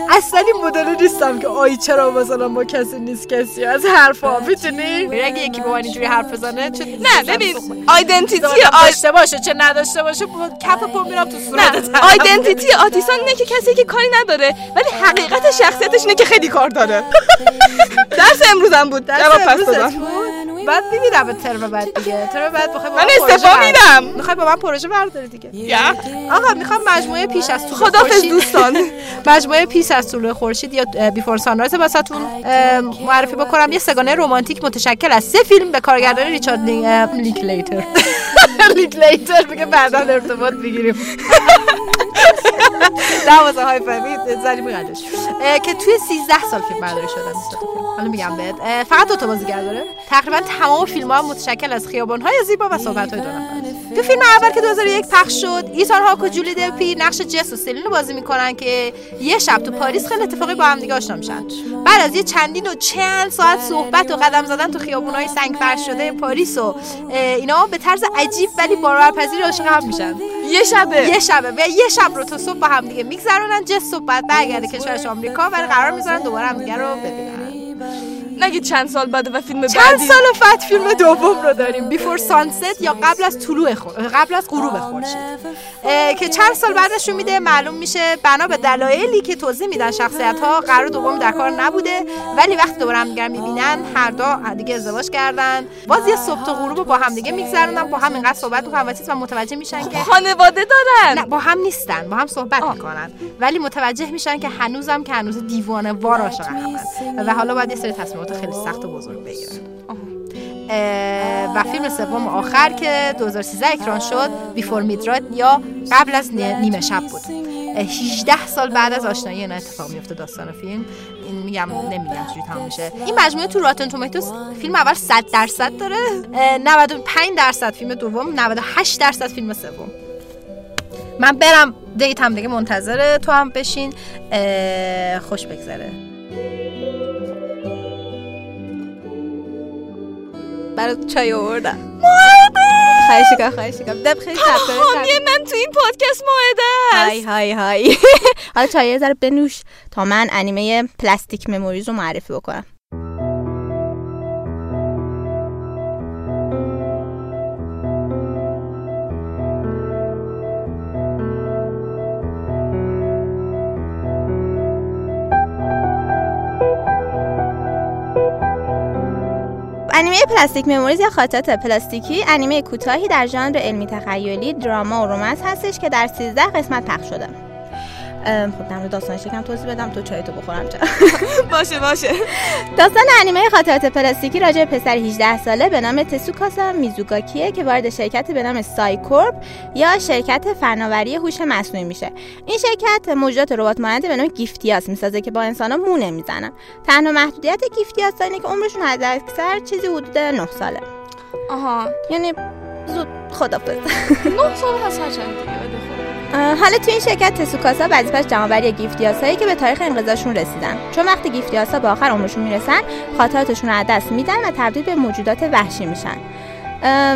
اصلا این مدل نیستم که آی چرا مثلا ما کسی نیست کسی؟ از حرفا می‌دونی؟ اگه یکی با من اینجوری حرف بزنه چه نه ببین آیدنتیتی آی آی... داشته باشه چه نداشته باشه با کف پا میرم تو صورت نه آیدنتیتی آتیسان اینه که کسی که کاری نداره ولی حقیقت شخصیتش اینه که خیلی کار داره. درس امروزم بود جواب پس دادم بعد می‌بینم ترم بعد دیگه. ترم بعد بخوای من استفا. میرم می‌خوای با من پروژه برداری دیگه. آقا می‌خوام مجموعه پیش از طول خدافظ دوستان. مجموعه پیش از طول خورشید یا بیفور سانرایز واسهتون معرفی بکنم. یه سگانه رمانتیک متشکل از سه فیلم به کارگردانی ریچارد لینکلیتر لینکلیتر میگه بعدا ارتباط بگیریم نه واسه های فهمید زنی بقدرش که توی 13 سال فیلم برداری فیلم. حالا میگم بهت. فقط دو تا بازیگر داره. تقریبا تمام فیلم ها متشکل از خیابان های زیبا و صحبت های دو تو فیلم اول که 2001 پخش شد ایثان هاک و جولی دلپی نقش جس و سلین رو بازی می‌کنن که یه شب تو پاریس خیلی اتفاقی با هم دیگه آشنا میشن. بعد از یه چندین و چند ساعت صحبت و قدم زدن تو خیابونای سنگ فرش شده پاریس و اینا به طرز عجیب ولی باورپذیر عاشق هم میشن. یه شبه. یه شبه. و یه شب رو تا صبح با هم دیگه میگذرونن جس صبح بعد برگرده کشورش آمریکا ولی قرار می‌ذارن دوباره هم دیگه رو ببینن. نگید چند سال بعد و فیلم چند بعدی. سال بعد فیلم دوم رو داریم. بیفور سانست یا قبل از طلوع خور... قبل از غروب خورشید. که چند سال بعدش میده معلوم میشه بنا به دلایلی که توضیح میدن شخصیت ها قرار دوم در کار نبوده ولی وقتی دوباره هم دیگر می‌بینن هر دو دیگه ازدواج کردن. باز یه صبح تا غروب رو با هم دیگه میگذرونن با هم اینقدر صحبت می‌کنن و چیز و متوجه میشن که خانواده دارن. نه با هم نیستن با هم صحبت می‌کنن. ولی متوجه میشن که هنوزم که هنوز دیوانه وار عاشق همن و حالا باید یه سری تصمیمات خیلی سخت و بزرگ بگیرن. و فیلم سوم آخر که 2013 اکران شد بیفور میدراد یا قبل از نی- نیمه شب بود. اه، 18 سال بعد از آشنایی اینا اتفاق میفته داستان فیلم. این میگم نمیگم چجوری تمام میشه. این مجموعه تو راتن تومیتوس فیلم اول 100 درصد داره. اه، 95 درصد فیلم دوم 98 درصد فیلم سوم. من برم دیت هم دیگه منتظره تو هم بشین. خوش بگذره. برات چای آوردم خواهش می‌کنم خواهش می‌کنم. دب خیلی حامی من تو این پادکست ماهده های های های. حالا چای ذره بنوش تا من انیمه پلاستیک مموریز رو معرفی بکنم. انیمه Plastic Memories یا خاطرات پلاستیکی انیمه کوتاهی در ژانر علمی تخیلی دراما و romance هستش که در 13 قسمت پخش شده. خب در مورد داستانش یکم توضیح بدم تو چای تو بخورم چرا باشه باشه. داستان انیمه خاطرات پلاستیکی راجع به پسر 18 ساله به نام تسوکاسا میزوگاکیه که وارد شرکتی به نام سایکورپ یا شرکت فناوری هوش مصنوعی میشه. این شرکت موجودات ربات مانند به نام گیفتیاس می‌سازه که با انسانا مو نمی‌زنن. تنها محدودیت گیفتیاس اینه که عمرشون اکثر چیزی حدود 9 ساله. آها. یعنی زود خدافظ. نه سال هست هرچند دیگه. حالا تو این شرکت تسوکاسا وظیفش جمعآوری گیفتیاسایی که به تاریخ انقضاشون رسیدن. چون وقتی گیفتیاسا به آخر عمرشون می‌رسن خاطراتشون رو از دست میدن و تبدیل به موجودات وحشی میشن.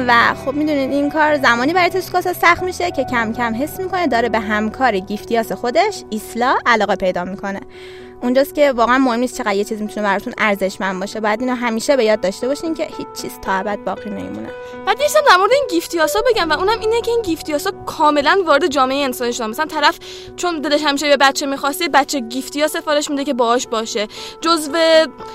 و خب می‌دونید این کار زمانی برای تسوکاسا سخت میشه که کم کم حس می‌کنه داره به همکار گیفتیاس خودش ایسلا علاقه پیدا می‌کنه. اونجاست که واقعا مهم نیست چقدر یه چیز می‌تونه براتون ارزشمند باشه. باید اینو همیشه به یاد داشته باشین که هیچ چیز تا ابد باقی نمیمونه. بعد نیستم در مورد این گیفتیاسا بگم و اونم اینه که این گیفتیاسا کاملا وارد جامعه انسانی شدن. مثلا طرف چون دلش همیشه به بچه می‌خواسته بچه گیفتیا سفارش میده که باهاش باشه. جزو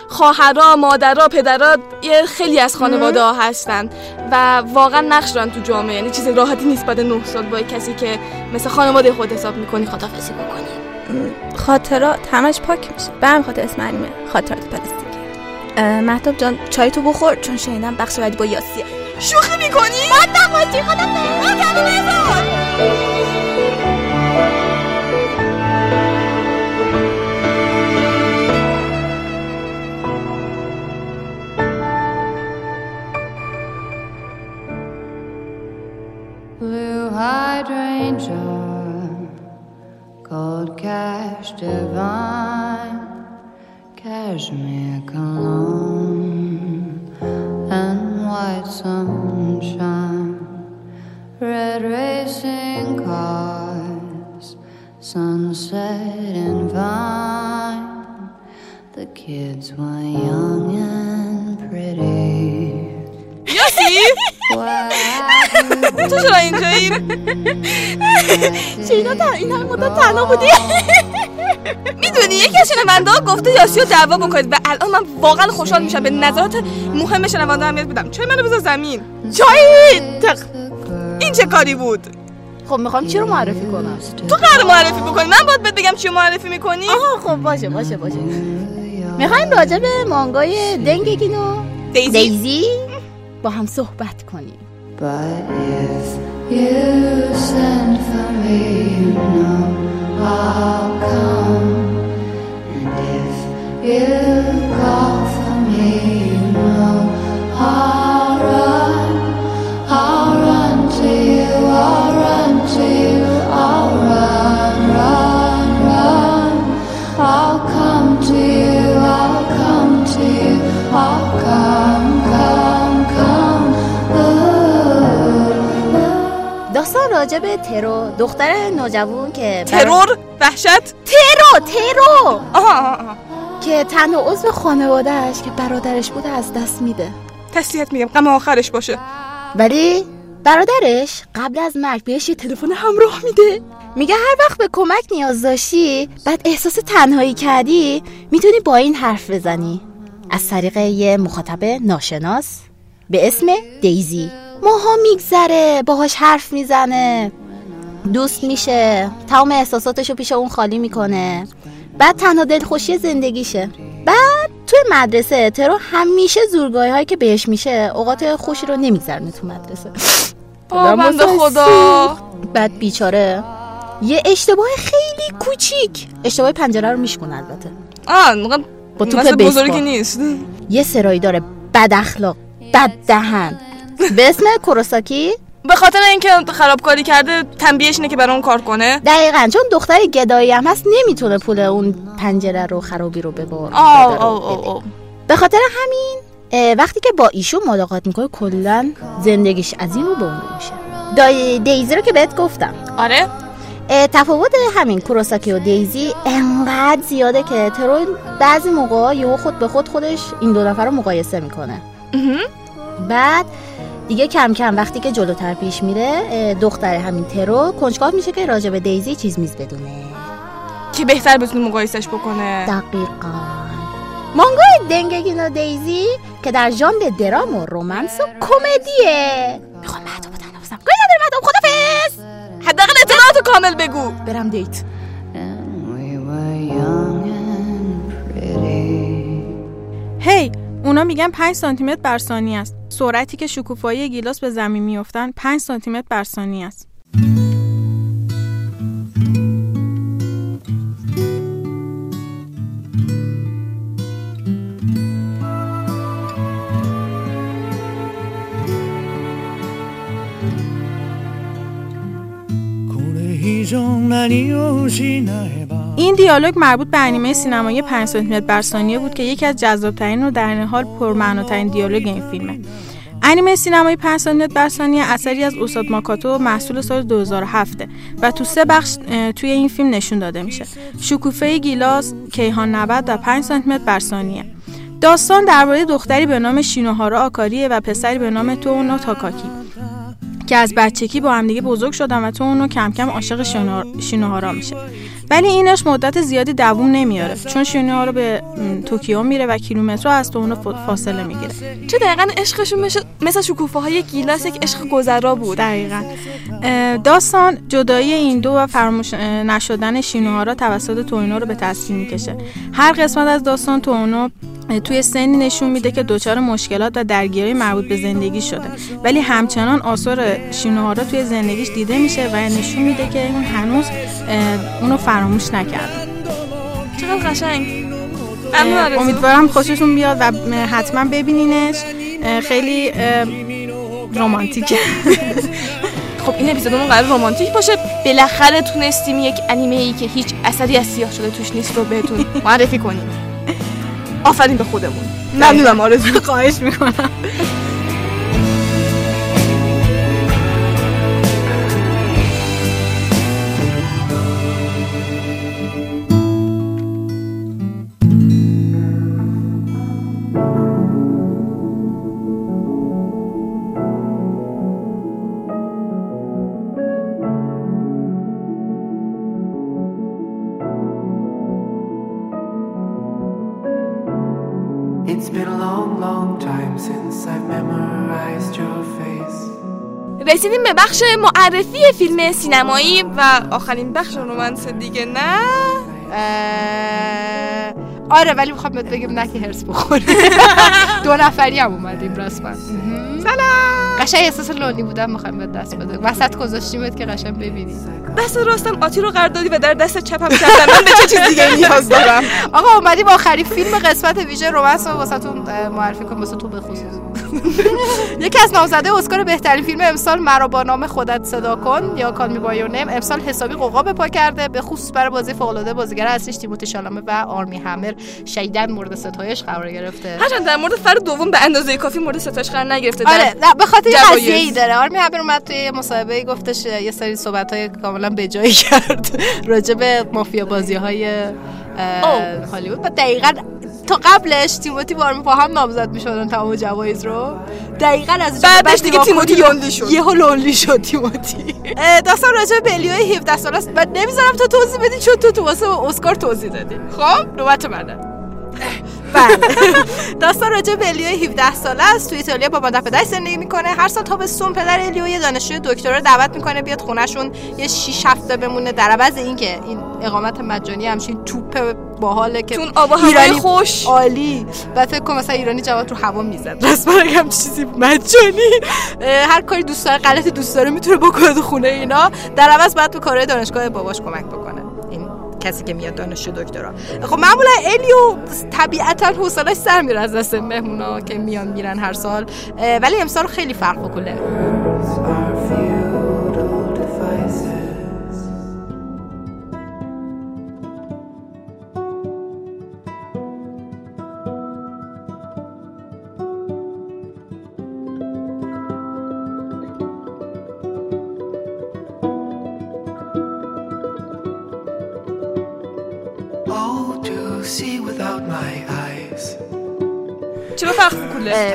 خواهرا مادرها پدرها یه خیلی از خانواده ها هستن و واقعا نقش دارن تو جامعه. یعنی چیز راحتی نیست بعد نه سال با کسی که مثل خانواده خود حساب می‌کنی خدافظی بکنی. خاطرات همش پاک میشه. به همین خاطر اسم انیمه خاطرات پلاستیکی. مهتاب جان چای تو بخور چون شنیدم بخش بعدی با یاسیه شوخی می‌کنی؟ مادم باشی خودم Blue hydrangea, gold cash divine, cashmere cologne, and white sunshine, red racing cars, sunset and vine. The kids were young and pretty. What تو چرا اینجایی؟ تا این هم مدت تنها بودی می‌دونی یکی از شنونده ها گفته یاسی رو دعوا بکنید و الان من واقعا خوشحال میشم به نظرات مهم شنونده اهمیت بدم چای منو بذار زمین چای. این چه کاری بود خب می‌خوام چی رو معرفی کنم تو قرار معرفی بکنی من باید بهت بگم چی معرفی می‌کنی آها خب باشه باشه باشه می‌خوایم راجع به مانگای دنگگینو دیزی دیزی با هم صحبت کنیم But if you send for me, you know I'll come. And if you به ترو دختر نوجوان که ترور؟ وحشت؟ ترو ترو که تنها عضو خانوادهش که برادرش بوده از دست میده. تسلیت میگم غم آخرش باشه. ولی برادرش قبل از مرگ بهش یه تلفن همراه میده. میگه هر وقت به کمک نیاز داشتی بعد احساس تنهایی کردی می‌تونی با این حرف بزنی. از طریق یه مخاطب ناشناس به اسم دیزی. ماها میگذره باهاش حرف می‌زنه. دوست میشه تمام احساساتشو پیش اون خالی می‌کنه. بعد تنها دلخوشی زندگیشه. بعد توی مدرسه ترو همیشه زورگاهی هایی که بهش میشه اوقات خوشی رو نمیگذرونه تو مدرسه. بنده خدا. بعد بیچاره یه اشتباه خیلی کوچیک. اشتباه پنجره رو میشکنه البته. آه اینقدر با توپ. بزرگی نیست. یه سرایی داره بد اخلاق بد دهن. به اسم کوروساکی به خاطر اینکه خرابکاری کرده تنبیهش اینه که برای اون کار کنه. دقیقا چون دختر گدایی هم هست نمی‌تونه پول اون پنجره رو خرابی رو. آه. به خاطر همین وقتی که با ایشون ملاقات می‌کنه کلا زندگیش از این رو به اون میشه. دای دیزی رو که بهت گفتم. آره. تفاوت همین کوروساکی و دیزی انقدر زیاده که ترو بعضی موقع یهو خود به خود خودش این دو نفر رو مقایسه می‌کنه. بعد دیگه کم کم وقتی که جلوتر پیش میره دختر همین ترو کنجکاو میشه که راجع به دیزی چیز میز بدونه. که بهتر بتونه مقایسش بکنه؟ دقیقا. مانگای دنگگین و دیزی که در ژانر درام و رومنس و کمدیه. می‌خوام مهدو بتنفسم کاری نداره مهدو خدافز حداقل اطلاعات کامل بگو. برم دیت. هی اونا میگن 5 سانتی متر بر ثانیه است. سرعتی که شکوفایی گیلاس به زمین میافتن 5 سانتی متر بر ثانیه است. این دیالوگ مربوط به انیمه سینمایی 5 سانتی متر بر ثانیه بود که یکی از جذابترین و در حال پرمعناترین دیالوگ این فیلمه. انیمه سینمایی 5 سانتی متر بر ثانیه اثری از استاد ماکوتو محصول سال 2007 و تو سه بخش توی این فیلم نشون داده میشه. شکوفه گیلاس کیهان‌نورد و 5 سانتی متر بر ثانیه. داستان درباره دختری به نام شینوهارا آکاریه و پسری به نام توونو تاکاکی که از بچگی با همدیگه بزرگ شدن و توونو کم کم عاشق شینوها- شینوهارا میشه. ولی اینش مدت زیادی دووم نمیاره چون شینوهارا به م، توکیو میره و کیلومترها از تو اونو فاصله می‌گیره. چه دقیقا عشقشون مثل, مثل شکوفه های گیلاس یک عشق گذرا بود. دقیقا. داستان جدایی این دو و فراموش نشدن شینوهارا توسط توینو رو به تصویر می‌کشه. هر قسمت از داستان توینو اه، توی سنی نشون میده که دچار مشکلات و درگیری مربوط به زندگی شده. ولی همچنان آثار شینوهارا توی زندگیش دیده میشه و نشون میده که اون هنوز اونو فراموش نکرده چقدر قشنگ. امیدوارم خوشتون بیاد و حتما ببینینش. خیلی اه، رمانتیکه. خب این اپیزودمون قرار رمانتیک باشه. بالاخره تونستیم یک انیمه ای که هیچ اثری از سیاه شده توش نیست رو بهتون معرفی کنیم. آفرین به خودمون. ممنونم آرزو. خواهش می‌کنم. به بخش معرفی فیلم سینمایی و آخرین بخش رومنس دیگه نه؟ آره ولی می‌خوام بهت بگم نه که هرس بخوره. دو نفری هم اومدیم رسما سلام. قشنگ احساس لونی بودم می‌خوام بهت دست بده وسط گذاشتیمت که قشنگ ببینی. دست راستم آتی رو قرار دادی و در دست چپم کردن من به چه چیز دیگه نیاز دارم؟ آقا اومدیم آخرین فیلم قسمت ویژه رومنس رو واسهتون معرفی کنم واسه تو به خصوص یکی از نامزده اسکار بهترین فیلم امسال مرا با نام خودت صدا کن. یا بای نیم. امسال حسابی قوقا به پا کرده. به خصوص برای بازی فوق العاده بازیگر اصلیش تیموتی شالامه و آرمی همر. شیدن مورد ستایش قرار گرفته. هرچند در مورد فرد دوم به اندازه کافی مورد ستایش قرار نگرفته. آره نه به خاطر. قضیه ای داره. آرمی همر اومد توی یه مصاحبه گفتش یه سری صحبت های کاملا به جایی کرد. راجع به مافیا بازی های هالیوود. و دقیقا تا قبلش تیموتی وارمی با هم نامزد می‌شدن تمام جوایز رو. دقیقا از بعدش دیگه تیموتی لونلی شد. یهو لونلی شد تیموتی. داستان راجع به بلیوی 17 ساله است. و نمی‌ذارم تو توضیح بدی چون تو تو واسه اسکار توضیح دادی. خب؟ نوبت منه. بله. داستان راجع به الیو 17 ساله است. تو ایتالیا با مادر پدرش زندگی می‌کنه. هر سال تابستون پدر الیو یه دانشجوی دکترا رو دعوت می‌کنه بیاد خونهشون. یه 6 هفته بمونه. در عوض اینکه این اقامت مجانی همچین توپ باحاله که تون آب ایرانی خوش. عالی. و فکر کنم مثلا ایرانی جواد رو هوا می‌زد. رسما اگه هم چیزی مجانی. هر کاری دوست داره غلطی دوست داره می‌تونه بکنه خونه اینا. در عوض باید تو کارهای دانشگاه باباش کمک بکنه. کسی که میاد دانشجو دکترا. خب معمولا الیو طبیعتا حوصلش سر میره از دست مهمونا که میان میرن هر سال. ولی امسال خیلی فرق بکنه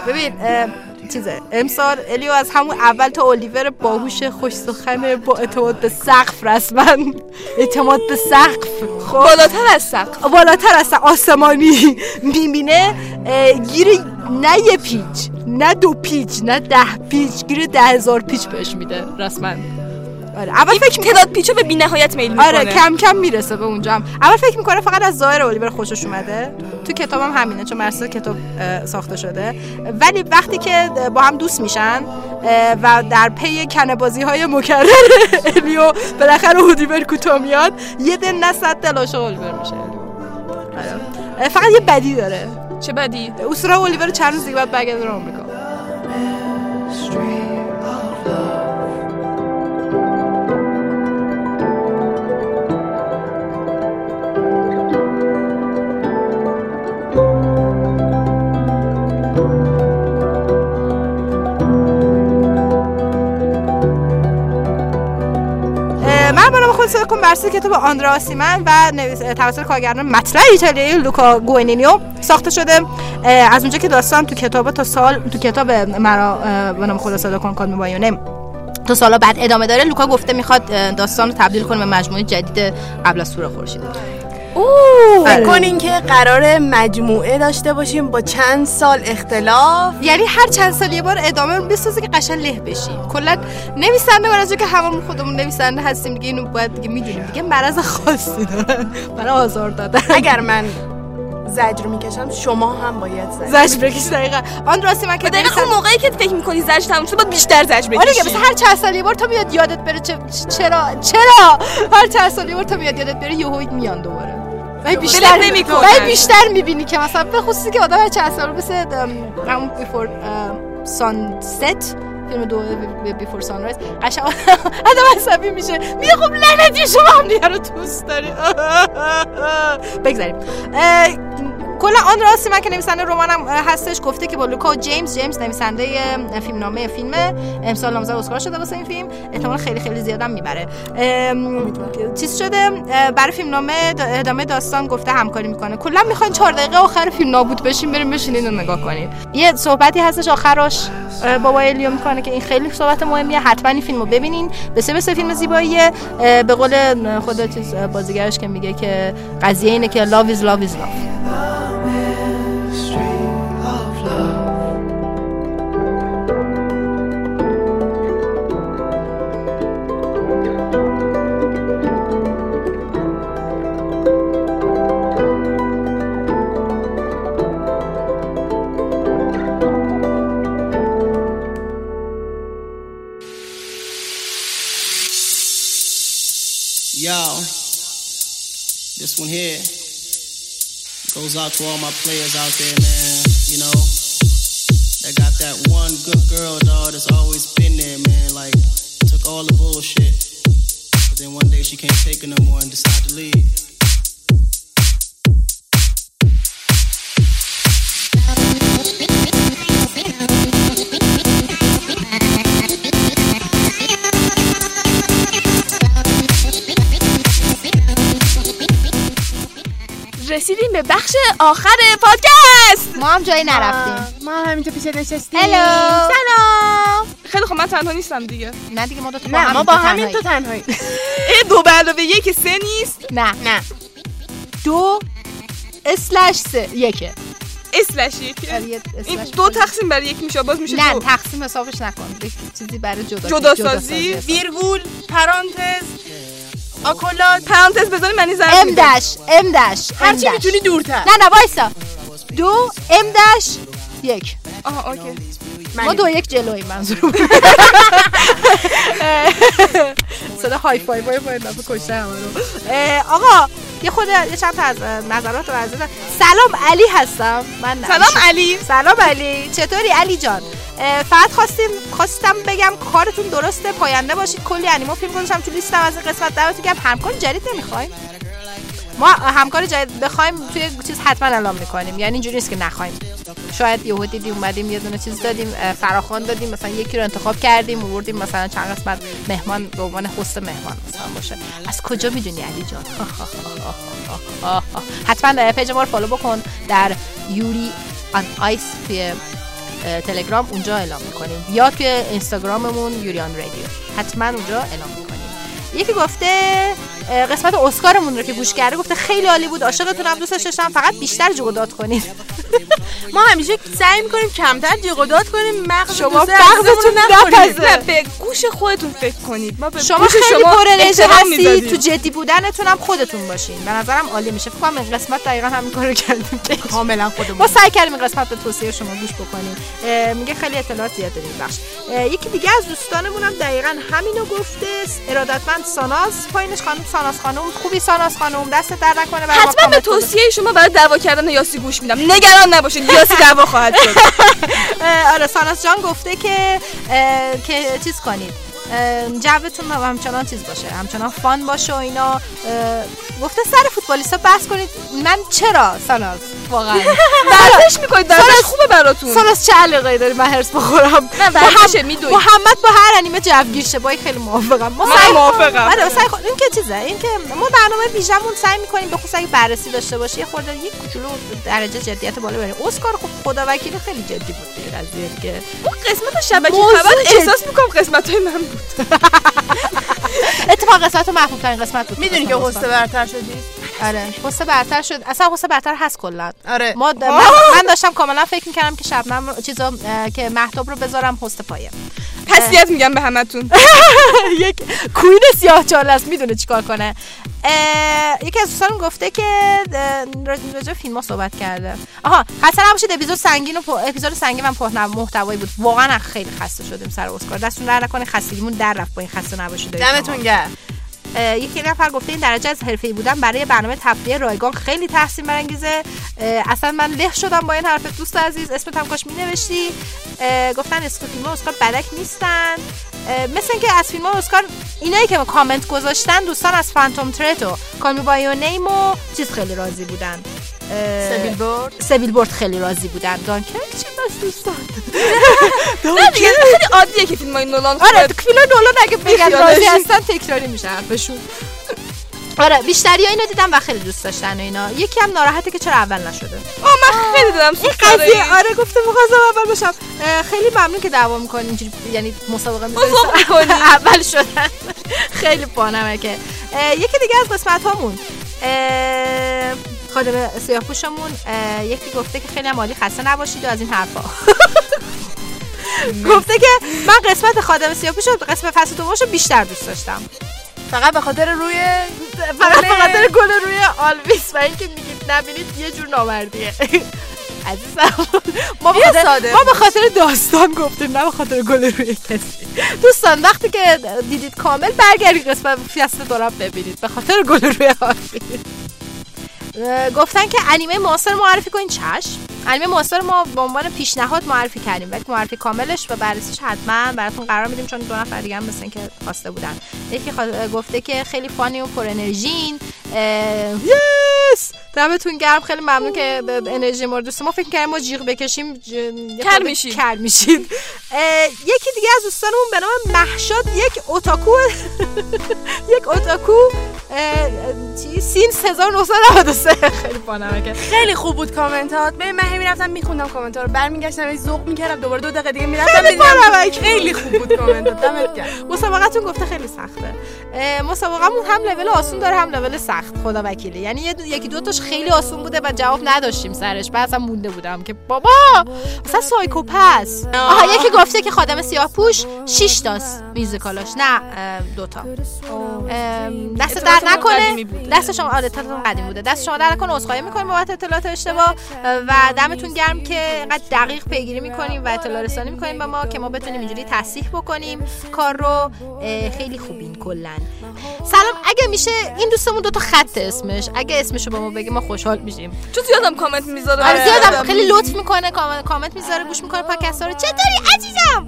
ببین اه، چیزه امسال الیو از همون اول تا الیور باهوش خوش سخن با اعتماد به سقف رسما. اعتماد به سقف خب. بالاتر از سقف. بالاتر از آسمانی می‌بینه گیر نه یه پیچ نه دو پیچ نه ده پیچ گیر ده هزار پیچ بهش میده رسما. آره. اول فکر می‌کنه- تعداد پیچو به بی‌نهایت میل می‌کنه. آره کم کم می‌رسه به اونجا. هم اول فکر می‌کنه فقط از ظاهر الیور خوشش اومده. تو کتابم همینه چون مرسل کتاب ساخته شده. ولی وقتی که با هم دوست میشن و در پی کنبازی های مکرر الیو بالاخره الیور کوتاه میاد یه دل نه صد دل عاشق الیور میشه. آره. فقط یه بدی داره. چه بدی؟ اصولا الیور چند روز دیگه باید برگرده آمریکا مرا به نام خود صدا کن بر اساس کتاب آندره آسیمن و توسط کارگردان مطرح ایتالیایی لوکا گوادانینو ساخته شده. از اونجا که داستان تو کتاب تا سال تو کتاب مرا به نام خود صدا کن Call Me by Your Name تا سالا بعد ادامه داره. لوکا گفته می‌خواد داستان رو تبدیل کنه به مجموعه جدید قبل از طلوع خورشید. فکر کنین که قرار مجموعه داشته باشیم با چند سال اختلاف؟ یعنی هر چند سال یه بار ادامه رو بسازه که قشنگ له بشی کلا نویسنده برای اینکه هممون خودمون نویسنده هستیم دیگه اینو باید دیگه می‌دونیم. دیگه مرض خاصی دارن. برای آزار دادن. اگر من زجر می‌کشم شما هم باید زجر زجر بکش دقیقا. آن راستی من که دقیقا اون موقعی که فکر می‌کنی زجر تموم شد باید بیشتر زجر بکشی آره دیگه مثلا هر چند سال یه بار تا میاد یادت بره چرا چرا؟ هر چند سال یه بار تا میاد یادت بره یهو میان دوباره. ولی بیشتر ولت نمی‌کنن. ولی بیشتر می‌بینی که مثلا به خصوصی که آدم هر چند سال مثل همون بیفور سانست فیلم دو بیفور سانرایز قشنگ آدم عصبی میشه. میگه خب لعنتی شما هم دیگه رو دوست داری. بگذاریم. کلا آن راستی من که نویسنده رمانم هستش گفته که با لوکا و جیمز جیمز نویسنده اه، فیلمنامه فیلمه امسال نامزد اسکار شده واسه این فیلم. احتمال خیلی خیلی زیادم می‌بره. چیز شده برای فیلمنامه دا- ادامه داستان گفته همکاری می‌کنه. کلا می‌خواین چهار دقیقه آخر فیلم نابود بشین بریم بشینین و نگاه کنین. یه صحبتی هستش آخرش بابا الیو می‌کنه که این خیلی صحبت مهمیه حتما این فیلمو ببینین. بسیار بسیار فیلم زیباییه. به قول خود بازیگرش که میگه که قضیه اینه که love is love is love. Goes out to all my players out there, man. You know, that got that one good girl, dog, that's always been there, man. Like, took all the bullshit. But then one day she can't take it no more and decide آخر پادکست. ما هم جایی نرفتیم. ما هم همینجا پیش نشستیم. هلو سلام. خیلی خب من تنها نیستم دیگه. نه دیگه ما دو با نه هم ما با همین. تو تنهایی. ای دو به علاوه یک سه نیست. نه. نه. دو اسلش سه یکه. اسلش یکه. یه این دو. تقسیم بر یک میشه باز میشه نه دو. تقسیم حسابش نکن. یک چیزی برای جدا جدا سازی. ویرگول پرانتز. آکولات. پرانتز بذاری معنی ضرب ام. دش ام دش هرچی. می‌تونی دورتر. نه نه وایسا. دو ام دش یک. آها اوکی. ما دو یک جلوی منظور صدا های فای وای وای دفعه کشته همه رو. آقا یه خود یه چند تا از نظرات رو عزیزم. سلام علی هستم. من. سلام علی. سلام علی. چطوری؟ علی جان. فقط خواستیم خواستم بگم کارتون درسته پاینده باشید کلی انیمو فیلم گذاشتم تو لیستم از این قسمت دعوتتون گرم همکار جدید نمی‌خوایم. ما همکار جدید بخوایم توی چیز حتما اعلام می‌کنیم. یعنی اینجوری نیست که نخوایم. شاید یهو دیدی اومدیم یه دونه چیز دادیم فراخوان دادیم مثلا یکی رو انتخاب کردیم آوردیم مثلا چند قسمت مهمان به عنوان هست مهمان مثلا باشه. از کجا می‌دونی علی جان؟ حتما پیج ما رو follow بکن. در Yuri on Ice توی تلگرام اونجا اعلام می‌کنیم. یا توی اینستاگراممون یوریان رادیو. حتما اونجا اعلام می‌کنیم. یکی گفته قسمت اسکارمون رو که گوش کرده گفته خیلی عالی بود عاشقتونم دوستش داشتم فقط بیشتر جیغ داد کنید. ما همیشه سعی می‌کنیم کمتر جیغ داد کنیم مغز شما دوست مغزتون. نه به گوش خودتون فکر کنید. ما به شما خیلی شما پر انرژی هستید. تو جدی بودنتون هم خودتون باشین. به نظرم عالی میشه. فکر کنم این قسمت دقیقا همین کارو کردیم. کاملا خودمون. ما سعی کردیم این قسمت به توصیه شما گوش بکنیم. میگه خیلی اطلاعات زیاد داریم. بخش. یکی دیگه از دوستانمون هم دقیقا همینو گفته ارادتمند ساناز. پایینش خانم ساناز خانم خوبی ساناز خانم دست در نکنه برای ما حتما به. توصیه شما برای دعوا کردن یاسی گوش میدم. نگران نباشید یاسی دعوا خواهد شد. آره ساناز جان گفته که که چیز کنید. جوتون هم همچنان چیز باشه همچنان فان باشه و اینا. گفته سر فوتبالیستا بحث کنید. من چرا ساناز؟ واقعا. ورزش می‌کنید ساناز- خوبه براتون. ساناز چه علاقه داری من هرس بخورم؟ نه ورزشه میدوید محمد با هر انیمه جوگیر شه با خیلی موافقم. ما من سعی- موافقم. آره سعی این که چیزه این که ما برنامه ویژمون سعی می‌کنیم به خصوص اگه بررسی داشته باشه یه خورده یک کوچولو درجه جدیت بالا بریم اسکار خب خدا وکیلی خیلی جدی بود دیگه قضیه دیگه. اون قسمت شبکه خبر. احساس می‌کنم قسمت های من بود. اتفاق قسمت محبوب ترین قسمت بود می‌دونی که حسه برتر شدی؟ آره حسه برتر شد. اصلا حسه برتر هست کلا. آره. ما من, داشتم کاملا فکر می‌کردم که شبنم رو- چیزا که محتاب رو بذارم هست پایه. تسلیت میگم به همتون. یک کوین سیاه چال است می‌دونه چیکار کنه. یکی از دوستان گفته که راجع به فیلم ها صحبت کرده. آها خسته نباشید اپیزود سنگین و اپیزود سنگین و پر محتوایی بود. واقعا خیلی خسته شدیم سر اسکار دستون در نکنه خستگیمون در رفت با این خسته نباشید. دمتون گرم. یکی نفر گفته این درجه از حرفه‌ای بودن برای برنامه تفریح رایگان خیلی تحسین برانگیزه. اصلا من له شدم با این حرف. دوست عزیز اسمت هم کاش مینوشتی؟ گفتن اسکو فیلم اسکار بدک نیستن. مثل اینکه از فیلم اسکار اینایی که کامنت گذاشتن دوستان از Phantom Thread و Call Me by Your Name و چیز خیلی راضی بودن. سه بیلبورد سه بیلبورد خیلی راضی بودن. دانکرک چی بس دوستان نه دیگه خیلی عادیه که فیلم های نولان آره. فیلم نولان اگه بگن. راضی هستن تکراری میشه حرفشون آره بیشتری اینو دیدم و خیلی دوست داشتن و اینا. یکی هم ناراحته که چرا اول نشده. آه من خیلی دادم این قضیه آره گفته می‌خواستم اول باشم خیلی ممنون که دعوا می‌کنین اینجوری یعنی مسابقه می‌کنین. اول شدن. خیلی بانمکه اه، یکی دیگه از قسمت هامون خادم سیاه پوشمون اه، یکی گفته که خیلی هم عالی خسته نباشید و از این حرفا. گفته که من قسمت خادم سیاه پوش رو قسمت فصل دومش بیشتر دوست داشتم. فقط به خاطر روی فقط به خاطر گل روی آلویس و اینکه میگید نبینید یه جور نامردیه. عزیزم. ما به خاطر, ما به خاطر داستان گفتیم نه به خاطر گل روی کسی. دوستان وقتی که دیدید کامل برگردید قسمت فصل دورم ببینید. به خاطر گل روی آلویس. گفتن که انیمه معاصر معرفی کنین چشم. انیمه معاصر ما به عنوان پیشنهاد معرفی کردیم. ولی معرفی کاملش و بررسیش حتما براتون قرار میدیم چون دو نفر دیگه هم مثل که خواسته بودن. یکی گفته که خیلی فانی و پر انرژین یس! دمتون گرم. خیلی ممنون که به انرژی ما رو دوست ما فکر کردیم ما جیغ بکشیم کر میشید. کر میشید یکی دیگه از دوستانمون به نام محشاد یک اوتاکو یک اوتاکو چی؟ سین 1993 خیلی بانمکه. خیلی خوب بود کامنتات. ببین من همین رفتم میخوندم کامنت ها رو برمیگشتم یه ذوق می‌کردم دوباره دو دقیقه دیگه می‌رفتم خیلی خیلی خوب بود کامنتات. دمت گرم. مسابقتون گفته خیلی سخته. مسابقمون هم لول آسون داره هم لول سخت خدا وکیله یعنی یکی دو تاش خیلی آسون بوده و جواب نداشتیم سرش. بعد اصلا مونده بودم که بابا مثلا سایکوپس. آها یکی گفته که خادم سیاه پوش 6 تاست میوزیکالاش. نه دوتا. دست در اطلاعاتمون نکنه. دست شما آره اطلاعاتتون قدیم بوده. دست شما در نکنه عذرخواهی می‌کنیم بابت اطلاعات اشتباه. و دمتون گرم که اینقدر دقیق پیگیری می‌کنیم و اطلاع رسانی می‌کنیم به ما که ما بتونیم اینجوری تصحیح بکنیم. کار رو خیلی خوبین کلا. سلام اگه میشه این دوستمون دو تا خط اسمش اگه اسمشو به ما بگه ما خوشحال میشیم. چون زیادم کامنت می‌ذاره. آره زیادم. خیلی لطف می‌کنه کامنت, کامنت می‌ذاره گوش می‌کنه پادکست ها رو. چطوری عزیزم؟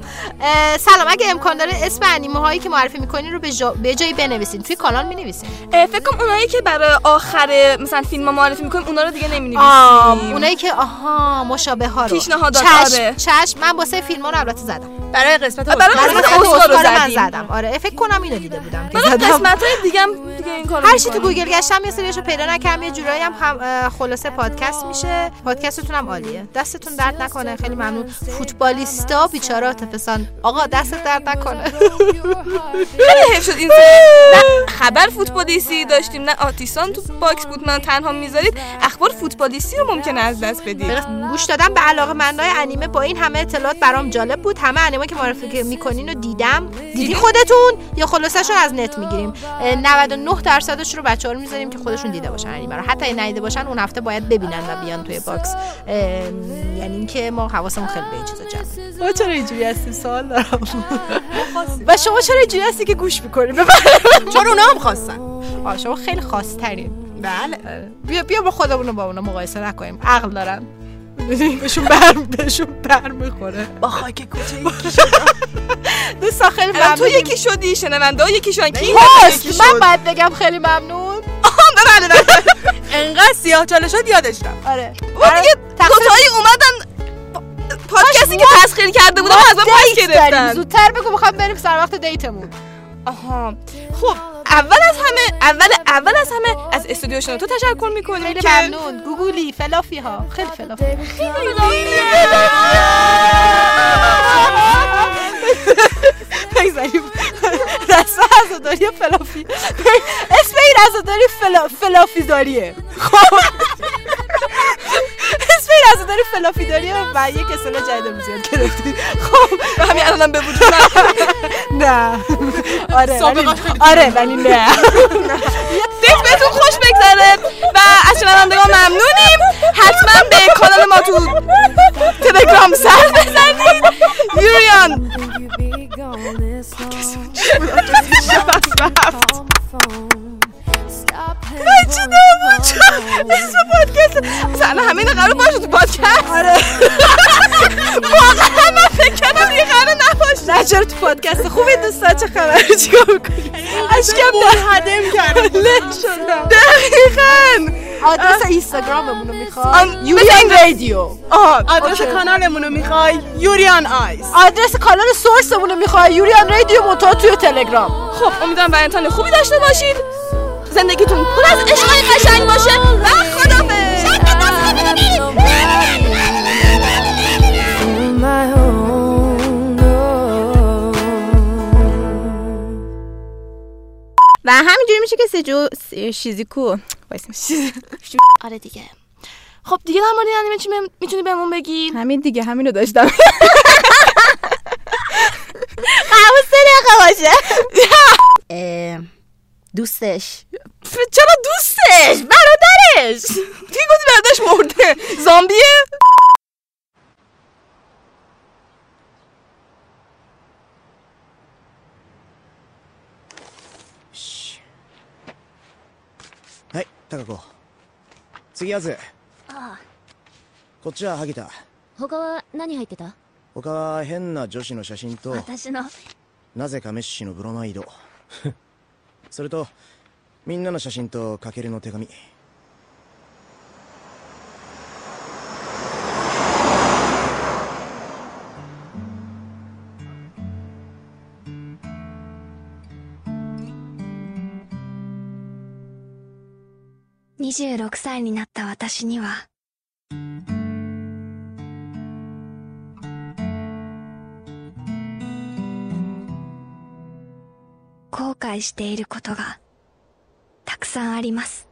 سلام اگه امکان داره اسم انیمه هایی که معرفی می‌کنین رو به, جا... به جایی بنویسین. توی کانال می‌نویسین. فکر کنم اونایی که برای آخر مثلا فیلم معرفی می‌کنیم اونا رو دیگه نمی‌نویسیم. اونایی که آها مشابه ها رو. پیشنهادات، چشم آره. چشم من واسه فیلم ها رو البته زدم. برای قسمت برای برای قسمت رو من زدیم. زدم. آره فکر کنم اینو دیده بودم که برای زدم. قسمت های دیگه هم دیگه این کارو هر چی تو. گوگل گشتم یه سریشو پیدا نکردم یه جورایی هم, خلاصه پادکست میشه. پادکستتون هم عالیه. دستتون درد نکنه. خیلی ممنون. فوتبالیستا بیچارات پسان آقا دستت درد نکنه. خیلی حیف شد این خبر فوتبالیستی داشتیم. نه آتیسان تو باکس بود. من تنها می‌ذارید اخبار فوتبالیستی رو ممکنه از دست بدید. گوش دادم به علاقه مندای انیمه با این همه اطلاعات برام جالب بود. همه انیمه که معرفی می‌کنین رو دیدم. دیدی خودتون یا خلاصشون از نت می‌گیریم. 99 درصدش رو بچه‌ها رو می‌ذاریم که خودشون دیده باشن انیمه رو. حتی اگه ندیده باشن اون هفته باید ببینن و بیان توی باکس. یعنی اینکه ما حواسمون خیلی به این چیزا جمع ما چرا اینجوری هستیم؟ سوال دارم. و شما چرا اینجوری هستی که گوش می‌کنیم چون اونا هم خواستن؟ آه شما خیلی خاص ترین بله. بیا بیا با خودمون با اونا مقایسه نکنیم. عقل دارن. بهشون بر بهشون بر می‌خوره. با خاک کوچه یکی دوستا خیلی الان تو. یکی شدی شنونده یکی شدن. کی من باید بگم خیلی ممنون. بله بله انقدر سیاه چاله شد یادش رفت. آره. و دیگه دوتایی اومدن پادکستی که تسخیر کرده بودم از من پاس. گرفتن. زودتر بگو می‌خوام بریم سر وقت دیتمون. آها. خب اول از همه اول اول از همه از استودیو شنوتو تشکر می‌کنیم خیلی که ممنون. گوگولی فلافی ها خیلی فلافی. بگذاریم رسم عزاداری فلافی. اسم این عزاداری فلا... فلافی داریه خب. این عزاداری فلافی داریه و یک اصطلاح جدید امروز یاد گرفتیم خب. همین الانم به وجود نه. آره آره ولی نه. دک بهتون خوش بگذره و از شنوندگان ممنونیم. حتما به کانال ما تو تلگرام سر بزنید. یوریان. من چه نبود اسم پادکست مثلا همه اینا قرار باشه تو پادکست آره واقعا من فکر کردم یه قرار نباشه نه چرا تو پادکست خوبی دوستان چه خبر چیکار می‌کنی اشکم منهدم کرده شدم دقیقا آدرس اینستاگراممون رو می‌خواد آن- یوریان رادیو آدرس اوکی. کانالمون رو می‌خوای یوریان آیس آدرس کانال سورسمون رو می‌خواد یوریان رادیو منتها توی تلگرام خب امیدوارم ولنتاین خوبی داشته باشید زندگیتون پر از عشقای قشنگ باشه. و own و همینجوری میشه که سجو شیزیکو. آره دیگه. خب دیگه در مورد انیمه چی می‌تونی بهمون بگی؟ همین دیگه همینو داشتم. قبول سه دقیقه باشه دوستش چرا دوستش برادرش دیگه گفتی برادرش مرده زامبیه「はい高子次やつああこっちは萩田他は何入ってた他は変な女子の写真と私のなぜかメッシのブロマイド それとみんなの写真とかけるの手紙。26歳になった私には、後悔していることがたくさんあります。